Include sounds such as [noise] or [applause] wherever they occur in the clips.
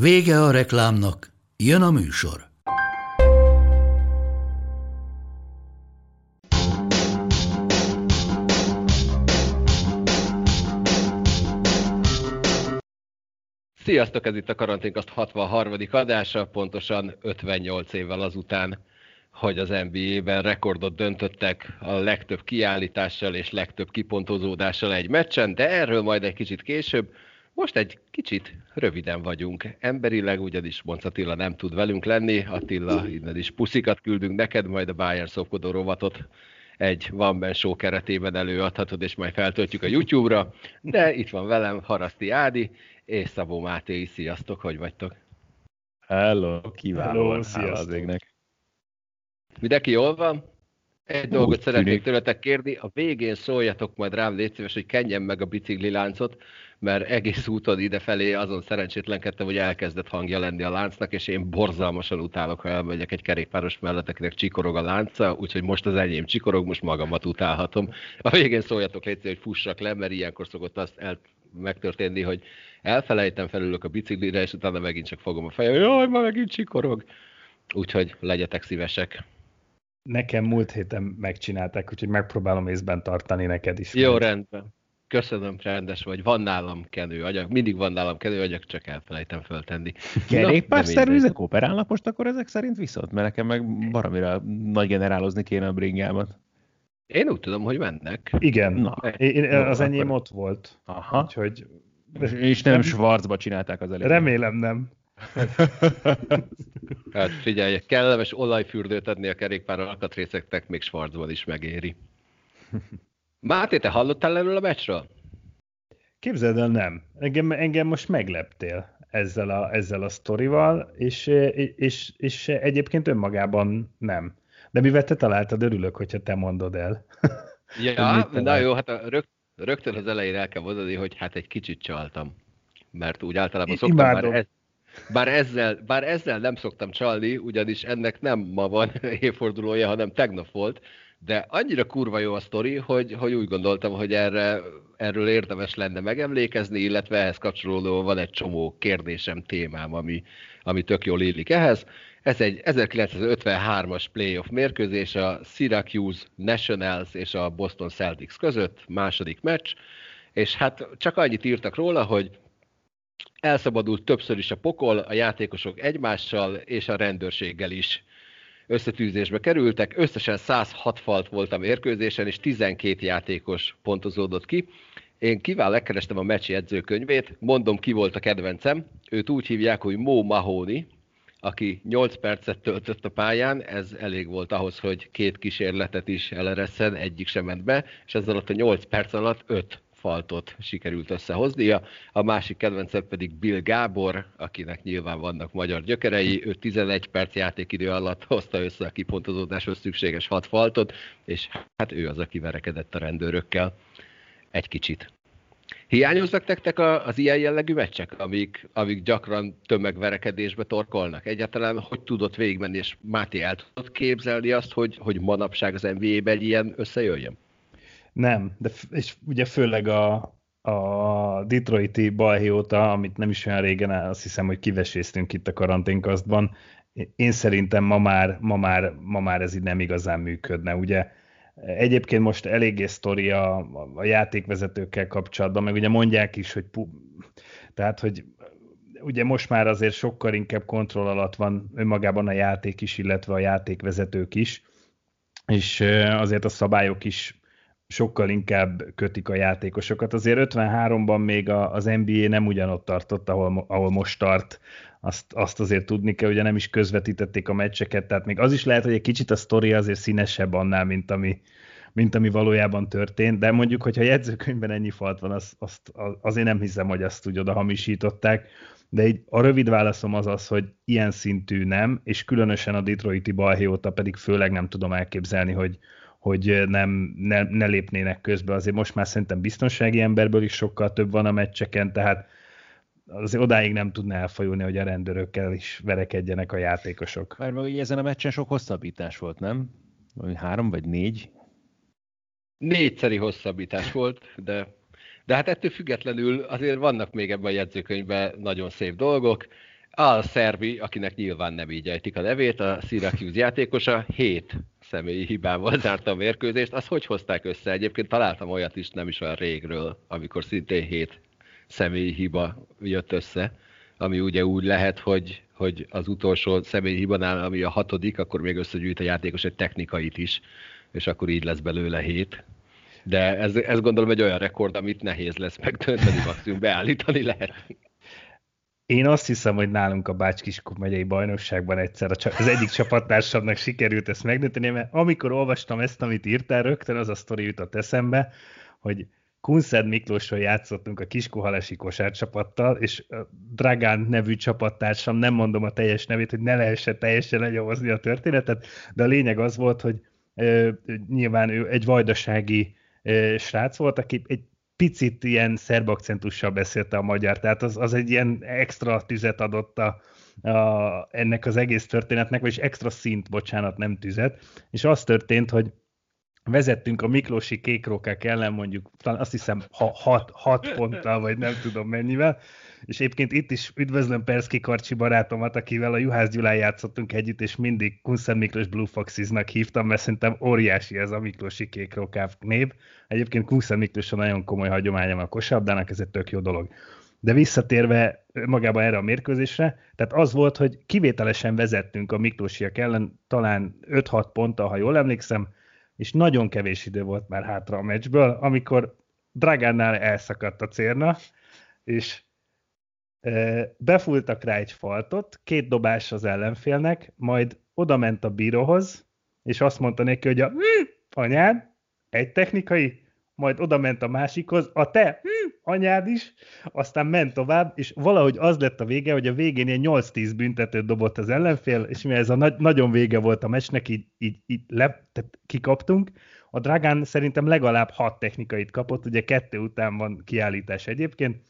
Vége a reklámnak, jön a műsor. Sziasztok, ez itt a Karanténkast 63. adása, pontosan 58 évvel azután, hogy az NBA-ben rekordot döntöttek a legtöbb kiállítással és legtöbb kipontozódással egy meccsen, de erről majd egy kicsit később. Most egy kicsit röviden vagyunk. Emberileg ugyanis Monc Attila nem tud velünk lenni. Attila, innen is puszikat küldünk neked, majd a Bayern szopkodó rovatot egy Van Ben Show keretében előadhatod, és majd feltöltjük a YouTube-ra. De itt van velem Haraszti Ádi és Szabó Máté is. Sziasztok, hogy vagytok? Hello, kiváló. Sziasztok. Mindenki jól van? Egy Úgy dolgot szeretnék tűnik. tőletek kérni, a végén szóljatok majd rám, légy szíves, hogy kenjem meg a bicikli láncot, mert egész úton idefelé azon szerencsétlenkedtem, hogy elkezdett hangja lenni a láncnak, és én borzalmasan utálok, ha elmegyek egy kerékpáros mellett, akinek csikorog a lánca, úgyhogy most az enyém csikorog, most magamat utálhatom. A végén szóljatok, szíves, hogy fussak le, mert ilyenkor szokott azt el, megtörténni, hogy elfelejtem, felülök a biciklire, és utána megint csak fogom a fejem, jaj, ma megint csikorog. Úgyhogy legyetek szívesek. Nekem múlt héten megcsinálták, úgyhogy megpróbálom észben tartani neked is. Jó, majd. rendben. Köszönöm, rendes vagy. Van nálam kenő agyag. Mindig van nálam kenő agyag, csak elfelejtem föltenni. Kerékpár Na, de mindegy. szervizek operálnak most akkor ezek szerint viszont? Mert nekem meg baromira nagy generálozni kéne a bringámat. Én úgy tudom, hogy mennek. Igen, Na, én, én, az enyém akkor- ott volt. Aha. Úgyhogy És nem Schwarzba csinálták az elég. remélem nem. [laughs] Hát figyelj, kellemes olajfürdőt adni a kerékpár alkatrészeknek még Schwarzban is megéri. [laughs] Máté, te hallottál erről a meccsről? Képzeld el, nem. Engem, engem most megleptél ezzel a, ezzel a sztorival, és, és, és egyébként önmagában nem. De mivel te találtad, örülök, hogyha te mondod el. [laughs] Ja, na jó, hát a rög, rögtön az elején el kell mondani, hogy hát egy kicsit csaltam. Mert úgy általában szoktam, bár, imádom. ez, bár, ezzel, bár ezzel nem szoktam csalni, ugyanis ennek nem ma van [laughs] évfordulója, hanem tegnap volt, de annyira kurva jó a sztori, hogy, hogy úgy gondoltam, hogy erre, erről érdemes lenne megemlékezni, illetve ehhez kapcsolódóan van egy csomó kérdésem, témám, ami, ami tök jól illik ehhez. Ez egy 1953-as playoff mérkőzés a Syracuse Nationals és a Boston Celtics között, második meccs, és hát csak annyit írtak róla, hogy elszabadult többször is a pokol, a játékosok egymással és a rendőrséggel is összetűzésbe kerültek. Összesen 106 falt volt a mérkőzésen, és 12 játékos pontozódott ki. Én kivál megkerestem a meccsi edzőkönyvét, mondom ki volt a kedvencem. Őt úgy hívják, hogy Mo Mahoney, aki 8 percet töltött a pályán, ez elég volt ahhoz, hogy két kísérletet is eleresszen, egyik sem ment be, és ezzel alatt a 8 perc alatt 5 faltot sikerült összehoznia. A másik kedvencem pedig Bill Gábor, akinek nyilván vannak magyar gyökerei, ő 11 perc játékidő alatt hozta össze a kipontozódáshoz szükséges 6 faltot, és hát ő az, aki verekedett a rendőrökkel egy kicsit. Hiányoznak nektek az ilyen jellegű meccsek, amik, amik gyakran tömegverekedésbe torkolnak? Egyáltalán hogy tudott végigmenni, és Máté el tudott képzelni azt, hogy, hogy manapság az NBA-ben ilyen összejöjjön? Nem, de és ugye főleg a, a Detroiti balhé óta, amit nem is olyan régen, azt hiszem, hogy kiveséztünk itt a karanténkasztban, én szerintem ma már, ma már, ma már ez így nem igazán működne. Ugye egyébként most eléggé sztori a, a játékvezetőkkel kapcsolatban, meg ugye mondják is, hogy pu, tehát, hogy ugye most már azért sokkal inkább kontroll alatt van önmagában a játék is, illetve a játékvezetők is, és azért a szabályok is sokkal inkább kötik a játékosokat. Azért 53-ban még a- az NBA nem ugyanott tartott, ahol, ahol most tart. Azt, azt azért tudni kell, ugye nem is közvetítették a meccseket, tehát még az is lehet, hogy egy kicsit a sztori azért színesebb annál, mint ami, mint ami valójában történt, de mondjuk, hogyha a jegyzőkönyvben ennyi falt van, azt, azt, azért nem hiszem, hogy azt úgy oda hamisították, de így a rövid válaszom az az, hogy ilyen szintű nem, és különösen a Detroiti balhéóta pedig főleg nem tudom elképzelni, hogy, hogy nem, ne, ne lépnének közbe. Azért most már szerintem biztonsági emberből is sokkal több van a meccseken, tehát azért odáig nem tudna elfajulni, hogy a rendőrökkel is verekedjenek a játékosok. Már meg ezen a meccsen sok hosszabbítás volt, nem? Vagy három vagy négy? Négyszeri hosszabbítás volt, de, de hát ettől függetlenül azért vannak még ebben a jegyzőkönyvben nagyon szép dolgok. Al Szervi, akinek nyilván nem így ejtik a nevét, a Syracuse játékosa, hét személyi hibával [laughs] zárta a mérkőzést. Azt hogy hozták össze? Egyébként találtam olyat is nem is olyan régről, amikor szintén hét személyi hiba jött össze, ami ugye úgy lehet, hogy, hogy az utolsó személyi hibanál, ami a hatodik, akkor még összegyűjt a játékos egy technikait is, és akkor így lesz belőle hét. De ez, ez gondolom egy olyan rekord, amit nehéz lesz megdönteni, maximum beállítani lehet. Én azt hiszem, hogy nálunk a Bács-Kiskun megyei bajnokságban egyszer az egyik csapattársamnak sikerült ezt megdönteni, mert amikor olvastam ezt, amit írtál, rögtön az a sztori jutott eszembe, hogy Kunszed Miklósról játszottunk a Kiskuhalesi kosárcsapattal, és Dragán nevű csapattársam, nem mondom a teljes nevét, hogy ne lehessen teljesen lenyomozni a történetet, de a lényeg az volt, hogy ö, nyilván ő egy vajdasági ö, srác volt, aki egy picit ilyen szerb akcentussal beszélte a magyar, tehát az, az egy ilyen extra tüzet adott a, a, ennek az egész történetnek, vagyis extra szint, bocsánat, nem tüzet, és az történt, hogy vezettünk a Miklósi kékrókák ellen mondjuk, talán azt hiszem 6 ponttal, vagy nem tudom mennyivel, és egyébként itt is üdvözlöm Perszki Karcsi barátomat, akivel a Juhász Gyulán játszottunk együtt, és mindig Kunszent Miklós Blue Foxes-nak hívtam, mert szerintem óriási ez a Miklósi kékrókáv név. Egyébként Kunszent Miklós a nagyon komoly hagyománya a kosabdának, ez egy tök jó dolog. De visszatérve magában erre a mérkőzésre, tehát az volt, hogy kivételesen vezettünk a Miklósiak ellen, talán 5-6 ponttal, ha jól emlékszem, és nagyon kevés idő volt már hátra a meccsből, amikor Dragánnál elszakadt a cérna, és befúltak rá egy faltot, két dobás az ellenfélnek, majd oda ment a bíróhoz, és azt mondta neki, hogy a anyád, egy technikai, majd oda ment a másikhoz, a te hm, anyád is, aztán ment tovább, és valahogy az lett a vége, hogy a végén ilyen 8-10 büntetőt dobott az ellenfél, és mivel ez a nagy, nagyon vége volt a meccsnek, így, így, így le, tehát kikaptunk. A Dragán szerintem legalább 6 technikait kapott, ugye kettő után van kiállítás egyébként,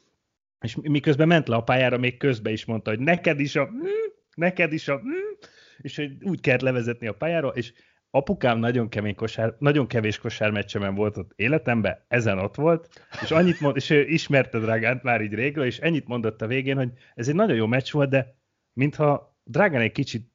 és miközben ment le a pályára, még közben is mondta, hogy neked is a hm, neked is a hm, és hogy úgy kellett levezetni a pályára, és apukám nagyon kemény kosár, nagyon kevés kosármeccsemen volt ott életemben, ezen ott volt, és annyit mond, és ő ismerte Dragánt már így régről, és ennyit mondott a végén, hogy ez egy nagyon jó meccs volt, de mintha Dragán egy kicsit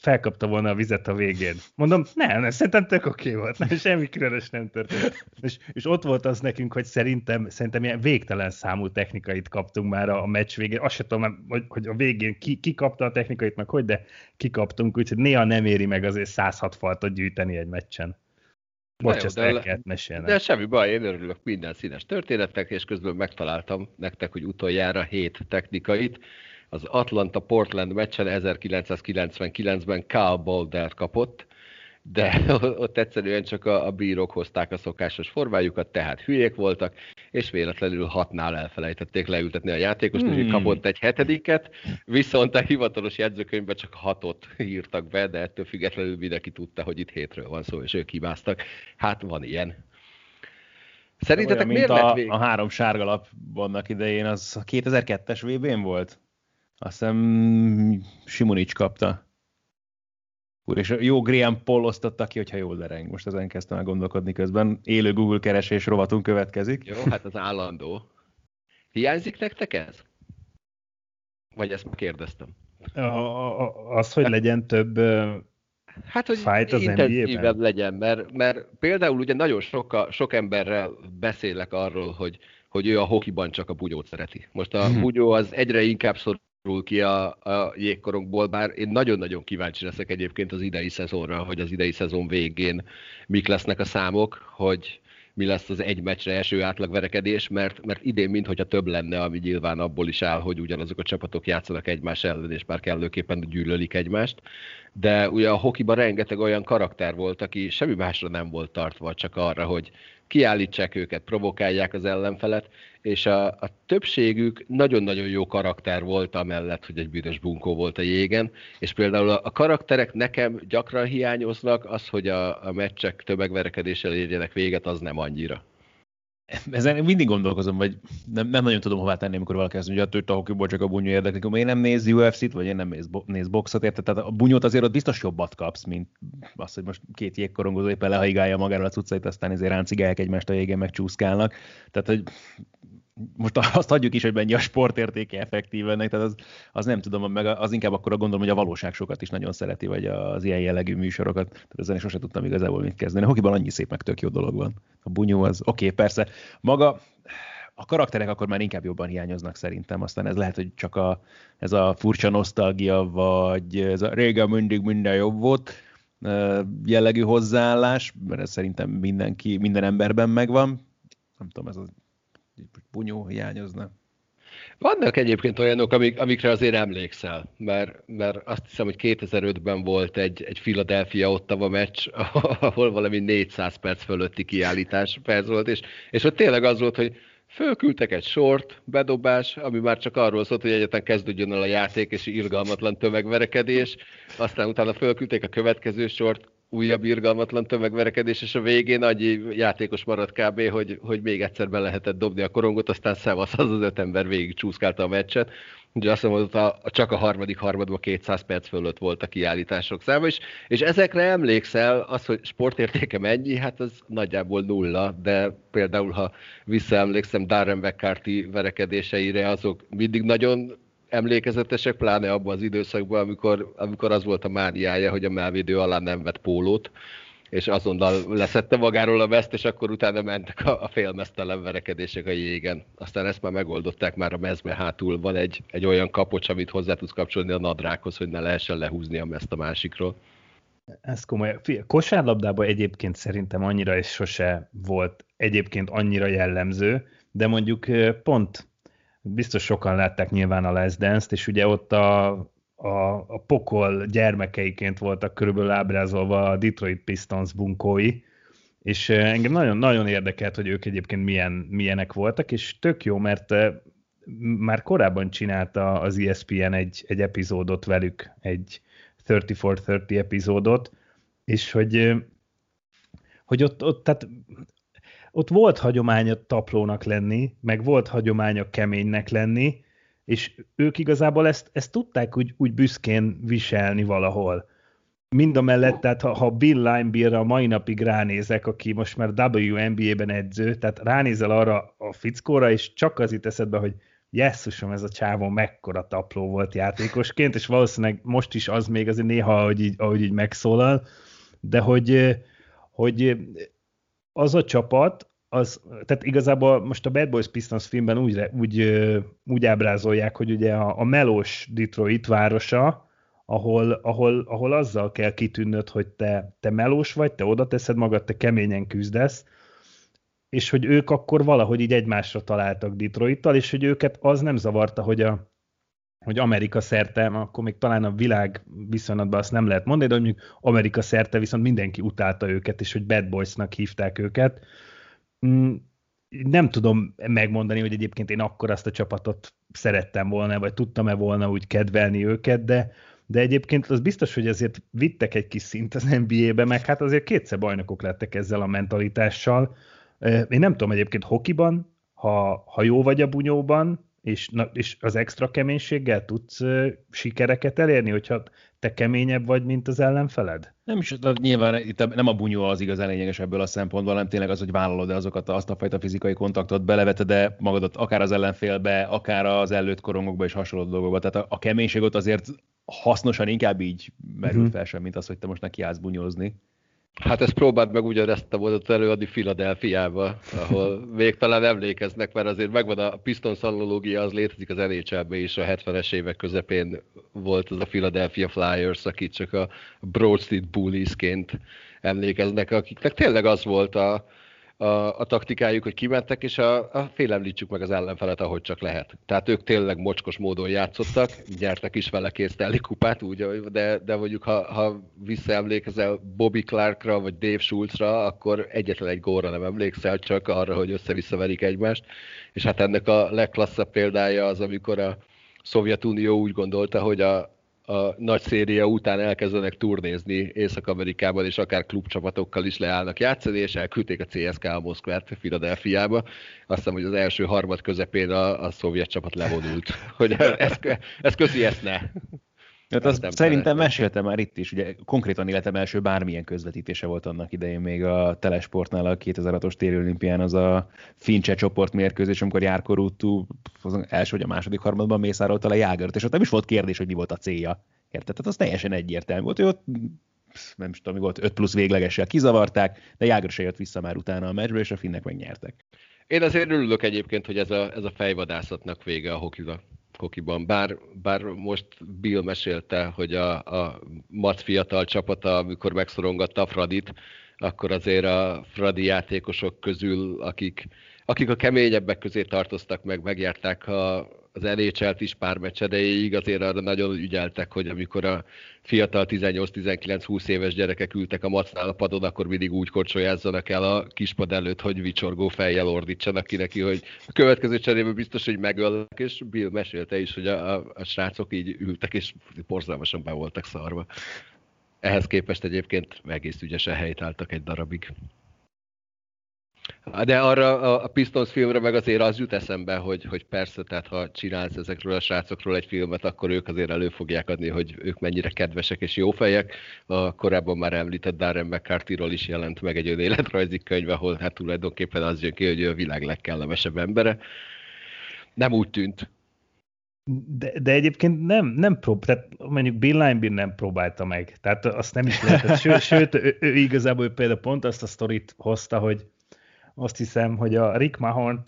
felkapta volna a vizet a végén. Mondom, nem, nem szerintem tök oké volt, nem, semmi különös nem történt. És, és ott volt az nekünk, hogy szerintem, szerintem ilyen végtelen számú technikait kaptunk már a, a meccs végén. Azt sem tudom, hogy, hogy a végén ki, ki kapta a technikait, meg hogy, de kikaptunk, úgyhogy néha nem éri meg azért 106 faltot gyűjteni egy meccsen. Bocs, ezt el kellett mesélni. De semmi baj, én örülök minden színes történetnek, és közben megtaláltam nektek, hogy utoljára hét technikait az Atlanta-Portland meccsen 1999-ben Kyle Boulder kapott, de [laughs] ott egyszerűen csak a, a bírók hozták a szokásos formájukat, tehát hülyék voltak, és véletlenül hatnál elfelejtették leültetni a játékost, hmm. és kapott egy hetediket, viszont a hivatalos jegyzőkönyvben csak hatot írtak be, de ettől függetlenül mindenki tudta, hogy itt hétről van szó, és ők hibáztak. Hát van ilyen. Szerintetek Olyan, miért a, a három sárgalap vannak idején, az 2002-es VB-n volt? Azt hiszem Simonics kapta. Úr, és jó Graham Paul osztotta ki, hogyha jól dereng. Most ezen kezdtem el gondolkodni közben. Élő Google keresés rovatunk következik. Jó, hát az állandó. Hiányzik nektek ez? Vagy ezt kérdeztem? A, a, az, hogy legyen több Hát, hogy fight az intenzívebb legyen, mert, mert például ugye nagyon sok, sok emberrel beszélek arról, hogy, hogy ő a hokiban csak a bugyót szereti. Most a hmm. bugyó az egyre inkább szor ki a, a jégkorongból, bár én nagyon-nagyon kíváncsi leszek egyébként az idei szezonra, hogy az idei szezon végén mik lesznek a számok, hogy mi lesz az egy meccsre eső átlagverekedés, mert, mert idén mintha több lenne, ami nyilván abból is áll, hogy ugyanazok a csapatok játszanak egymás ellen, és már kellőképpen gyűlölik egymást. de ugye a hokiban rengeteg olyan karakter volt, aki semmi másra nem volt tartva, csak arra, hogy kiállítsák őket, provokálják az ellenfelet, és a, a többségük nagyon-nagyon jó karakter volt amellett, hogy egy bűnös bunkó volt a jégen, és például a, a karakterek nekem gyakran hiányoznak, az, hogy a, a meccsek tömegverekedéssel érjenek véget, az nem annyira ezen mindig gondolkozom, vagy nem, nem nagyon tudom hová tenni, amikor valaki azt mondja, hogy a hokiból csak a bunyó érdeklik, hogy én nem néz UFC-t, vagy én nem néz, néz boxot, érted? Tehát a bunyót azért ott biztos jobbat kapsz, mint az, hogy most két jégkorongozó éppen lehaigálja magáról a cuccait, aztán ezért ráncigálják egymást a jégen, meg csúszkálnak. Tehát, hogy most azt adjuk is, hogy mennyi a sportértéke effektív ennek, tehát az, az nem tudom, meg az inkább akkor gondolom, hogy a valóság sokat is nagyon szereti, vagy az ilyen jellegű műsorokat. Tehát ezen is sosem tudtam igazából mit kezdeni. A hokiban annyi szép, meg tök jó dolog van. A bunyó az, oké, okay, persze. Maga a karakterek akkor már inkább jobban hiányoznak szerintem, aztán ez lehet, hogy csak a, ez a furcsa nosztalgia, vagy ez a régen mindig minden jobb volt jellegű hozzáállás, mert ez szerintem mindenki, minden emberben megvan. Nem tudom, ez a bunyó hiányozna. Vannak egyébként olyanok, amik, amikre azért emlékszel, mert, mert azt hiszem, hogy 2005-ben volt egy, egy Philadelphia Ottawa meccs, [laughs] ahol valami 400 perc fölötti kiállítás perc volt, és, és ott tényleg az volt, hogy fölküldtek egy sort, bedobás, ami már csak arról szólt, hogy egyetlen kezdődjön el a játék, és irgalmatlan tömegverekedés, aztán utána fölküldték a következő sort, újabb irgalmatlan tömegverekedés, és a végén annyi játékos maradt kb., hogy, hogy még egyszer be lehetett dobni a korongot, aztán szevasz, az az öt ember végig csúszkálta a meccset. Ugye azt mondom, hogy a, csak a harmadik harmadban 200 perc fölött volt a kiállítások száma, és, és ezekre emlékszel, az, hogy sportértéke mennyi, hát az nagyjából nulla, de például, ha visszaemlékszem Darren McCarthy verekedéseire, azok mindig nagyon emlékezetesek, pláne abban az időszakban, amikor, amikor az volt a mániája, hogy a melvédő alá nem vett pólót, és azonnal leszette magáról a veszt, és akkor utána mentek a, a félmeztelen verekedések a jégen. Aztán ezt már megoldották, már a mezme hátul van egy, egy olyan kapocs, amit hozzá tudsz kapcsolni a nadrághoz, hogy ne lehessen lehúzni a mezt a másikról. Ez komoly. Kosárlabdában egyébként szerintem annyira is sose volt egyébként annyira jellemző, de mondjuk pont biztos sokan látták nyilván a Les Dance-t, és ugye ott a, a, a pokol gyermekeiként voltak körülbelül ábrázolva a Detroit Pistons bunkói, és engem nagyon, nagyon érdekelt, hogy ők egyébként milyen, milyenek voltak, és tök jó, mert már korábban csinálta az ESPN egy, egy epizódot velük, egy 30 for 30 epizódot, és hogy, hogy ott, ott tehát ott volt hagyománya taplónak lenni, meg volt hagyománya keménynek lenni, és ők igazából ezt, ezt tudták úgy, úgy büszkén viselni valahol. Mind a mellett, tehát ha, ha Bill Linebeer a mai napig ránézek, aki most már WNBA-ben edző, tehát ránézel arra a fickóra, és csak az itt eszedbe, hogy jesszusom, ez a csávó mekkora tapló volt játékosként, és valószínűleg most is az még azért néha, ahogy így, ahogy így megszólal, de hogy, hogy az a csapat, az, tehát igazából most a Bad Boys Pistons filmben úgy, úgy, úgy ábrázolják, hogy ugye a, a melós Detroit városa, ahol, ahol, ahol azzal kell kitűnnöd, hogy te, te melós vagy, te oda teszed magad, te keményen küzdesz, és hogy ők akkor valahogy így egymásra találtak Detroittal, és hogy őket az nem zavarta, hogy a, hogy Amerika szerte, akkor még talán a világ viszonylatban azt nem lehet mondani, de mondjuk Amerika szerte viszont mindenki utálta őket, és hogy Bad Boysnak hívták őket. Mm, nem tudom megmondani, hogy egyébként én akkor azt a csapatot szerettem volna, vagy tudtam-e volna úgy kedvelni őket, de, de egyébként az biztos, hogy azért vittek egy kis szint az NBA-be, meg hát azért kétszer bajnokok lettek ezzel a mentalitással. Én nem tudom egyébként hokiban, ha, ha jó vagy a bunyóban, és, na, és az extra keménységgel tudsz uh, sikereket elérni, hogyha te keményebb vagy, mint az ellenfeled? Nem is, de nyilván itt nem a bunyó az igazán lényeges ebből a szempontból, hanem tényleg az, hogy vállalod-e azokat, azt a fajta fizikai kontaktot, beleveted de magadat akár az ellenfélbe, akár az előtt korongokba és hasonló dolgokba. Tehát a, a keménység ott azért hasznosan inkább így merül uh-huh. fel sem, mint az, hogy te most nekiállsz bunyózni. Hát ezt próbált meg ugyanezt a mondatot előadni Philadelphia-ba, ahol [laughs] még talán emlékeznek, mert azért megvan a Pistons analógia, az létezik az nhl is, a 70-es évek közepén volt az a Philadelphia Flyers, akik csak a Broad Street Bullies-ként emlékeznek, akiknek tényleg az volt a, a, a taktikájuk, hogy kimentek, és a, a félemlítsük meg az ellenfelet, ahogy csak lehet. Tehát ők tényleg mocskos módon játszottak, nyertek is vele Stanley kupát, úgy, de, de mondjuk ha, ha visszaemlékezel Bobby Clarkra, vagy Dave Schultzra, akkor egyetlen egy gólra nem emlékszel, csak arra, hogy össze-vissza verik egymást. És hát ennek a legklasszabb példája az, amikor a Szovjetunió úgy gondolta, hogy a, a nagy széria után elkezdenek turnézni Észak-Amerikában, és akár klubcsapatokkal is leállnak játszani, és elküldték a CSK a Moszkvát Filadelfiába. Azt hiszem, hogy az első harmad közepén a, a szovjet csapat levonult, hogy ez, ez közi, ezt ne. Hát azt szerintem meséltem már itt is, ugye konkrétan életem első bármilyen közvetítése volt annak idején még a Telesportnál a 2006-os téli olimpián az a Fincse csoport mérkőzés, amikor Járkorútú az első vagy a második harmadban mészárolta le Jágert, és ott nem is volt kérdés, hogy mi volt a célja. Érted? Tehát az teljesen egyértelmű volt. Ő ott nem tudom, mi volt, 5 plusz véglegessel kizavarták, de Jágr se jött vissza már utána a meccsből, és a finnek megnyertek. Én azért örülök egyébként, hogy ez a, ez a fejvadászatnak vége a hokira hokiban. Bár, bár most Bill mesélte, hogy a, a Mat fiatal csapata, amikor megszorongatta a Fradit, akkor azért a Fradi játékosok közül, akik, akik a keményebbek közé tartoztak meg, megjárták a, az nhl is pár meccs erejéig, azért arra nagyon ügyeltek, hogy amikor a fiatal 18-19-20 éves gyerekek ültek a macnál a padon, akkor mindig úgy korcsolyázzanak el a kispad előtt, hogy vicsorgó fejjel ordítsanak ki neki, hogy a következő cserében biztos, hogy megölnek, és Bill mesélte is, hogy a, a, a srácok így ültek, és borzalmasan be voltak szarva. Ehhez képest egyébként egész ügyesen helytálltak egy darabig. De arra a Pistons filmre meg azért az jut eszembe, hogy, hogy persze, tehát ha csinálsz ezekről a srácokról egy filmet, akkor ők azért elő fogják adni, hogy ők mennyire kedvesek és jófejek. A korábban már említett Darren mccarthy is jelent meg egy önéletrajzi könyv, ahol hát tulajdonképpen az jön ki, hogy ő a világ legkellemesebb embere. Nem úgy tűnt. De, de egyébként nem, nem prób, tehát mondjuk Bill Linebeer nem próbálta meg, tehát azt nem is lehetett. Sőt, sőt ő, ő, igazából ő például pont azt a sztorit hozta, hogy azt hiszem, hogy a Rick mahon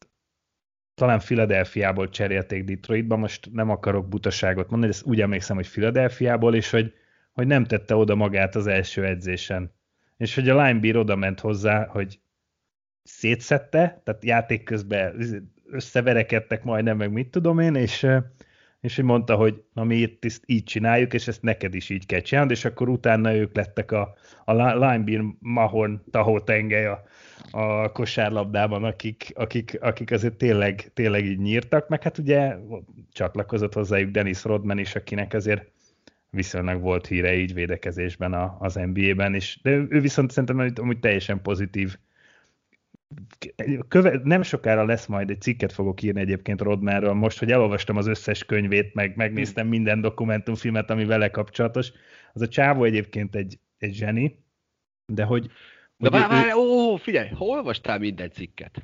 talán Filadelfiából cserélték Detroitba, most nem akarok butaságot mondani, de ezt úgy emlékszem, hogy Filadelfiából, és hogy, hogy nem tette oda magát az első edzésen. És hogy a linebeer oda ment hozzá, hogy szétszette, tehát játék közben összeverekedtek majdnem, meg mit tudom én, és, és hogy mondta, hogy na mi itt ezt így csináljuk, és ezt neked is így kell csinálni, és akkor utána ők lettek a, a Linebeer Mahorn tahó tengely a, a kosárlabdában, akik, akik, akik azért tényleg, tényleg így nyírtak, meg hát ugye csatlakozott hozzájuk Dennis Rodman is, akinek azért viszonylag volt híre így védekezésben a, az NBA-ben, és de ő viszont szerintem amúgy teljesen pozitív. Köve, nem sokára lesz majd egy cikket fogok írni egyébként Rodmanről, most, hogy elolvastam az összes könyvét, meg megnéztem minden dokumentumfilmet, ami vele kapcsolatos. Az a csávó egyébként egy, egy zseni, de hogy de várj, várj, ó, figyelj, ha olvastál minden cikket?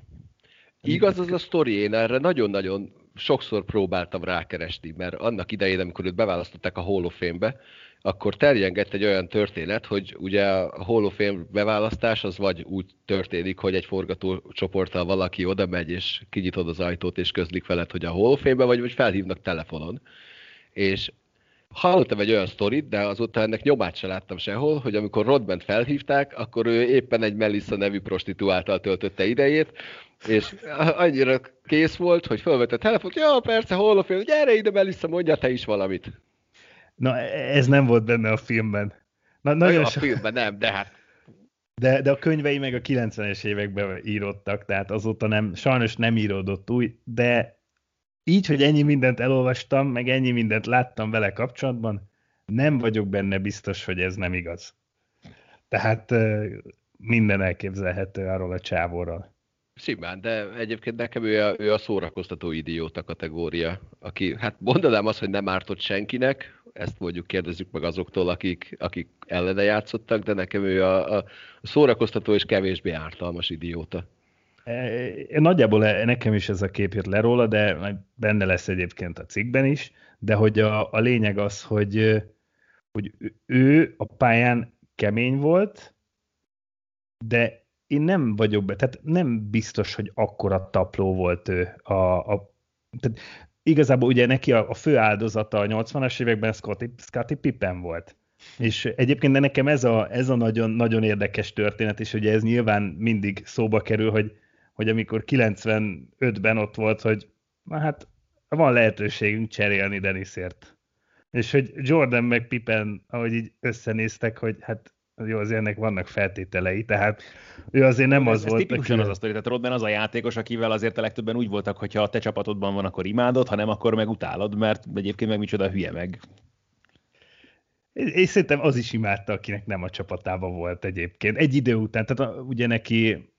Igaz az a sztori, én erre nagyon-nagyon sokszor próbáltam rákeresni, mert annak idején, amikor őt beválasztották a Hall of Fame-be, akkor terjengett egy olyan történet, hogy ugye a Hall of Fame beválasztás az vagy úgy történik, hogy egy forgatócsoporttal valaki oda megy, és kinyitod az ajtót, és közlik veled, hogy a Hall of Fame-be vagy, vagy felhívnak telefonon. És hallottam egy olyan sztorit, de azóta ennek nyomát se láttam sehol, hogy amikor Rodbent felhívták, akkor ő éppen egy Melissa nevű prostituáltal töltötte idejét, és annyira kész volt, hogy felvette a telefont, ja, persze, hol a film, gyere ide, Melissa, mondja te is valamit. Na, ez nem volt benne a filmben. Na, nagyon so... a filmben nem, de hát de, de a könyvei meg a 90-es években írottak, tehát azóta nem, sajnos nem íródott új, de így, hogy ennyi mindent elolvastam, meg ennyi mindent láttam vele kapcsolatban, nem vagyok benne biztos, hogy ez nem igaz. Tehát minden elképzelhető arról a csávóról. Simán, de egyébként nekem ő a, ő a szórakoztató idióta kategória, aki, hát mondanám azt, hogy nem ártott senkinek, ezt mondjuk kérdezzük meg azoktól, akik, akik ellene játszottak, de nekem ő a, a szórakoztató és kevésbé ártalmas idióta. Nagyjából e, nekem is ez a kép jött le róla, de benne lesz egyébként a cikkben is, de hogy a, a lényeg az, hogy, hogy ő a pályán kemény volt, de én nem vagyok be, tehát nem biztos, hogy akkora tapló volt ő. A, a, tehát igazából ugye neki a, a fő áldozata a 80-as években Scotty, Scotty Pippen volt. És egyébként de nekem ez a, ez a nagyon, nagyon érdekes történet, és ugye ez nyilván mindig szóba kerül, hogy, hogy amikor 95-ben ott volt, hogy na hát van lehetőségünk cserélni Denisért. És hogy Jordan meg Pippen, ahogy így összenéztek, hogy hát jó, azért ennek vannak feltételei, tehát ő azért nem ez, az ez volt. Ez aki... az a sztori, tehát Rodman az a játékos, akivel azért a legtöbben úgy voltak, hogy ha a te csapatodban van, akkor imádod, ha nem, akkor meg utálod, mert egyébként meg micsoda hülye meg. És szerintem az is imádta, akinek nem a csapatában volt egyébként. Egy idő után, tehát ugye neki,